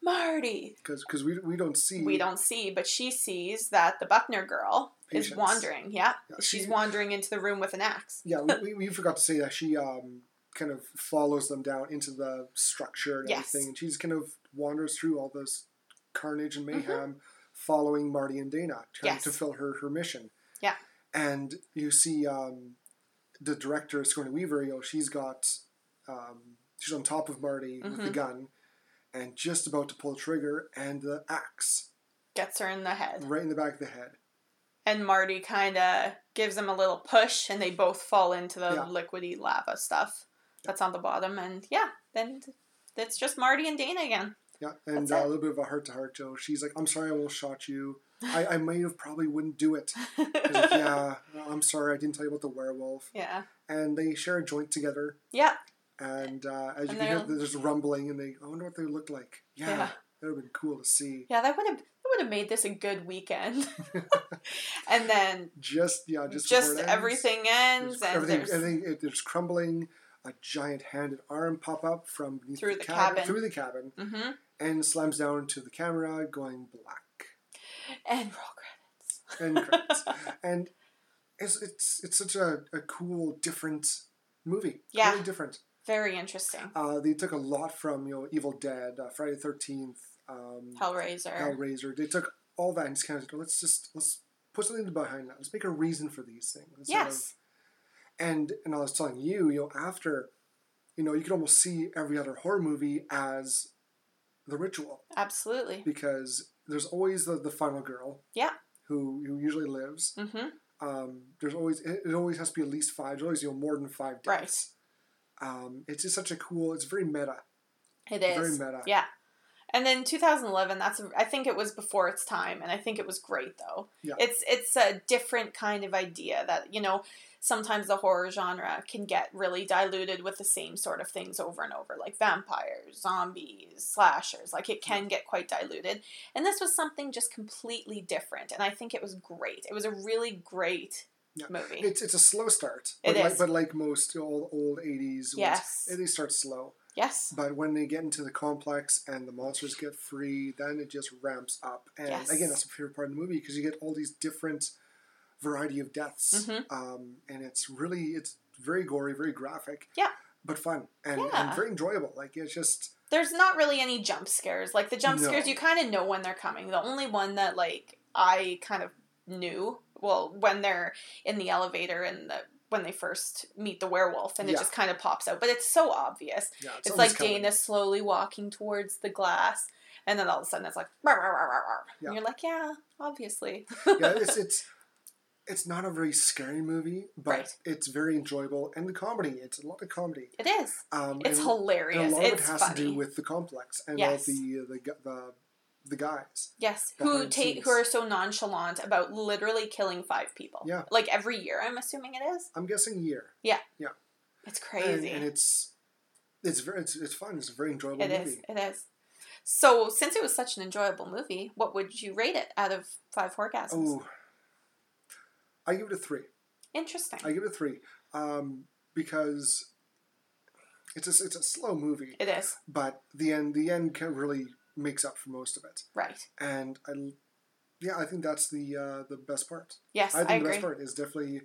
Marty, because cuz we, we don't see we don't see, but she sees that the Buckner girl is wandering. Yeah, Yeah, she's she- wandering into the room with an axe. Yeah, we, we, forgot to say that she um, kind of follows them down into the structure and Yes. everything, and she's kind of wanders through all this carnage and Mhm. mayhem, following Marty and Dana, trying Yes. to fill her her mission. And you see um, the director Sigourney Weaver. You know, she's got um, she's on top of Marty with the Mhm. gun, and just about to pull the trigger, and the axe Gets her in the head, right in the back of the head. and Marty kind of gives him a little push, and they both fall into the Yeah. liquidy lava stuff that's on the bottom. And yeah, then it's just Marty and Dana again. Yeah, and uh, a little bit of a heart to heart, Joe. She's like, "I'm sorry, I almost shot you. I, I might have probably wouldn't do it." Like, yeah, I'm sorry, I didn't tell you about the werewolf. yeah, And they share a joint together, yeah, and uh, as you And can hear, there's rumbling, and they, I wonder what they look like. Yeah, Yeah. that would have been cool to see. yeah. That would have that would have made this a good weekend. and then Just yeah, just just, ends, everything ends, there's- and everything, there's everything it, there's crumbling. A giant hand and arm pop up from beneath Through the, the cabin, cabin. through the cabin, hmm and slams down to the camera, going black. And roll credits. and credits. and it's it's it's such a, a cool, different movie. Yeah. really different. Very interesting. Uh, they took a lot from you know Evil Dead, uh, Friday the Thirteenth, um, Hellraiser. Hellraiser. They took all that and just kind of said, let's just let's put something behind that. Let's make a reason for these things. instead of- Yes. and and I was telling you, you know, after, you know, you could almost see every other horror movie as the ritual Absolutely. because there's always the, the final girl. Yeah. Who who usually lives. hmm um, there's always it, it always has to be at least five. There's always you know more than five Right. Um, it's just such a cool. It's very meta. It Very meta. Yeah. And then 2011, that's I think it was before its time, and I think it was great though. Yeah. It's it's a different kind of idea that you know sometimes the horror genre can get really diluted with the same sort of things over and over, like vampires, zombies, slashers. Like it can get quite diluted, and this was something just completely different, and I think it was great. It was a really great Yeah. movie. It's it's a slow start. It but like, is. But like most old old eighties, Yes. they start slow. Yes. But when they get into the complex and the monsters get free, then it just ramps up. And Yes. again, that's the favorite part of the movie because you get all these different variety of deaths, Mhm. um, and it's really it's very gory, very graphic. Yeah. But fun and, Yeah. and very enjoyable. Like it's just There's not really any jump scares. Like the jump No. scares, you kind of know when they're coming. The only one that like I kind of knew, well, when they're in the elevator and the when they first meet the werewolf and it just kind of pops out, but it's so obvious. yeah. It's almost like coming. Dana slowly walking towards the glass, and then all of a sudden it's like, "Rawr, rawr, rawr, rawr, rawr." Yeah. and you're like, yeah, obviously. yeah, it's it's it's not a very scary movie, but Right. it's very enjoyable and the comedy. It's a lot of comedy. It is. Um, It's and, hilarious. and a lot of it has funny. to do with the complex and Yes. all the the the the guys. yes, who take who are so nonchalant about literally killing five people. Yeah. like every year. I'm assuming it is. I'm guessing year. Yeah, yeah. It's crazy. and it's it's very it's, it's fun. It's a very enjoyable It movie. is. It is. So, since it was such an enjoyable movie, what would you rate it out of five orgasms? Oh, I give it a three. Interesting. I give it a three um, because it's a it's a slow movie, it is but the end the end can really makes up for most of it. right. And I, yeah, I think that's the uh, the best part. Yes, I I, think the agree. best part is definitely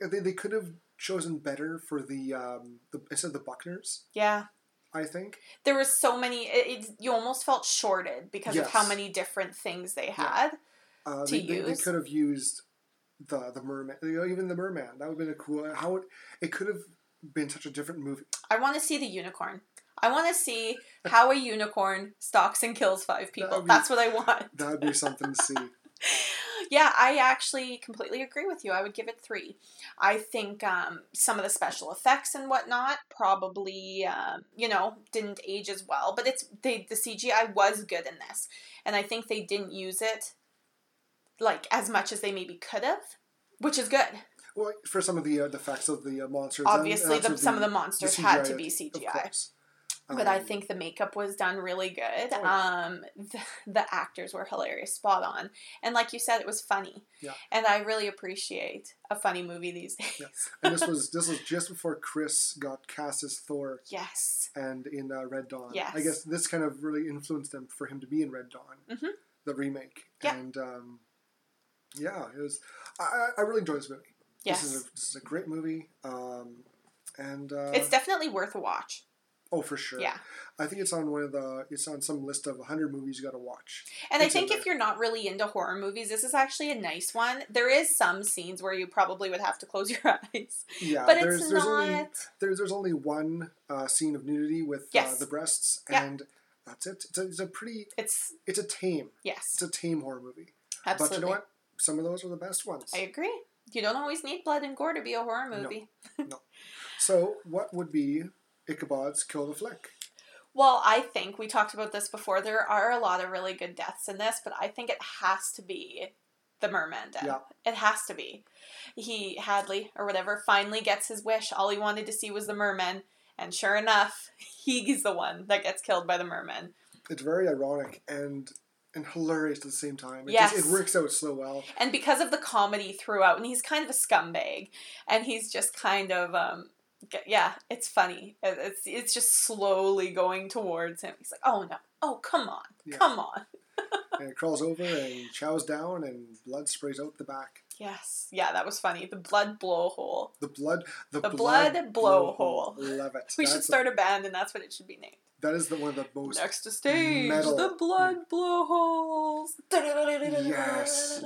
they, they could have chosen better for the um, the instead of the Buckners. Yeah, I think there was so many. It, it, you almost felt shorted because of how many different things they Yeah. had. uh, To they, they, they use. could have used the the merman, you know, even the merman. That would have been a cool. How it it could have been such a different movie. I want to see the unicorn. I want to see how a unicorn stalks and kills five people. Be- That's what I want. That would be something to see. Yeah, I actually completely agree with you. I would give it three. I think um, some of the special effects and whatnot probably, um, you know, didn't age as well. But it's they the CGI was good in this, and I think they didn't use it like as much as they maybe could have, which is good. Well, for some of the uh, the facts of the uh, monsters, and Obviously, the, also some of the the monsters CGI, had to be CGI. But I Um, think the makeup was done really good. Um, the, the actors were hilarious, spot on, and like you said, it was funny. Yeah. And I really appreciate a funny movie these days. Yeah. and this was this was just before Chris got cast as Thor Yes. and in uh, Red Dawn. Yes. I guess this kind of really influenced them for him to be in Red Dawn, Mhm. the remake. Yeah. And um, yeah, it was. I, I- I really enjoyed this movie. Yes. This is a, this is a great movie. Um, and uh, it's definitely worth a watch. Oh for sure. Yeah. I think it's on one of the. It's on some list of 100 movies you got to watch. And I It's in think if you're not really into horror movies, this is actually a nice one. There is some scenes where you probably would have to close your eyes. Yeah, But there's it's there's not only there's there's only one uh, scene of nudity with uh, the breasts, Yeah. and that's it. It's a, it's a pretty. it's It's a tame. yes, It's a tame horror movie. absolutely. But you know what? Some of those are the best ones. I agree. You don't always need blood and gore to be a horror movie. No. movie. So, what would be Ichabod's Kill the Flick? Well, I think we talked about this before. There are a lot of really good deaths in this, but I think it has to be the merman death. Yeah. It has to be. He Hadley or whatever finally gets his wish. All he wanted to see was the merman, and sure enough, he's the one that gets killed by the merman. It's very ironic and and hilarious at the same time. It Yes. just, it works out so well. And because of the comedy throughout, and he's kind of a scumbag, and he's just kind of um, yeah, it's funny. It's it's just slowly going towards him. He's like, oh no, oh come on, Yeah. come on. and it crawls over and chows down, and blood sprays out the back. Yes, yeah, that was funny. The blood blowhole. The blood, the, The blood blowhole. Love it. We should That's start a band, and that's what it should be named. that is the one of the most Next to stage, metal. the blood blowholes. Yes.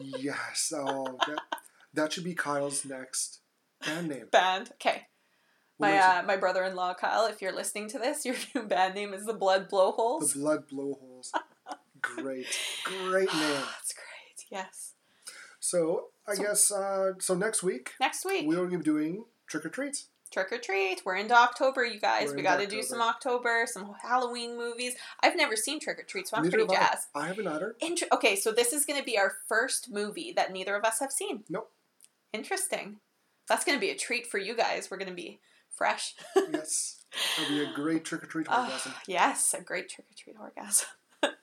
yes. Oh, that, that should be Kyle's next band name. Band. Okay. What My uh, my brother in law Kyle, if you're listening to this, your new band name is the Blood? Blowholes. the blood blowholes. Great, great name. That's great. Yes. So I So- guess uh, so. Next week Next week, we will be doing trick or treats. trick or treat. We're into October, you guys. We're we got to do some October. Some Halloween movies. I've never seen trick or treat, so I'm Neither pretty have I. jazzed. I haven't either. Inter- okay, so this is going to be our first movie that neither of us have seen. Nope. Interesting. That's going to be a treat for you guys. We're going to be fresh. yes, it'll be a great trick or treat Ah, orgasm. yes, a great trick or treat orgasm.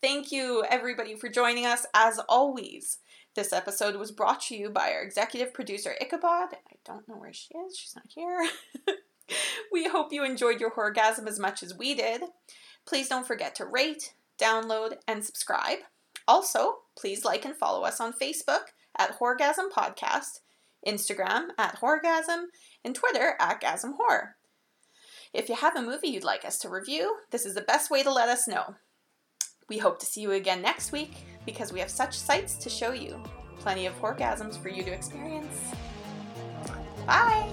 Thank you, everybody, for joining us. As always, this episode was brought to you by our executive producer, Ichabod. I don't know where she is, she's not here. we hope you enjoyed your orgasm as much as we did. Please don't forget to rate, download, and subscribe. Also, please like and follow us on Facebook at Horgasm Podcast, Instagram at Horrorgasm, and Twitter at Gasm Horror. If you have a movie you'd like us to review, this is the best way to let us know. We hope to see you again next week because we have such sights to show you. Plenty of orgasms for you to experience. Bye!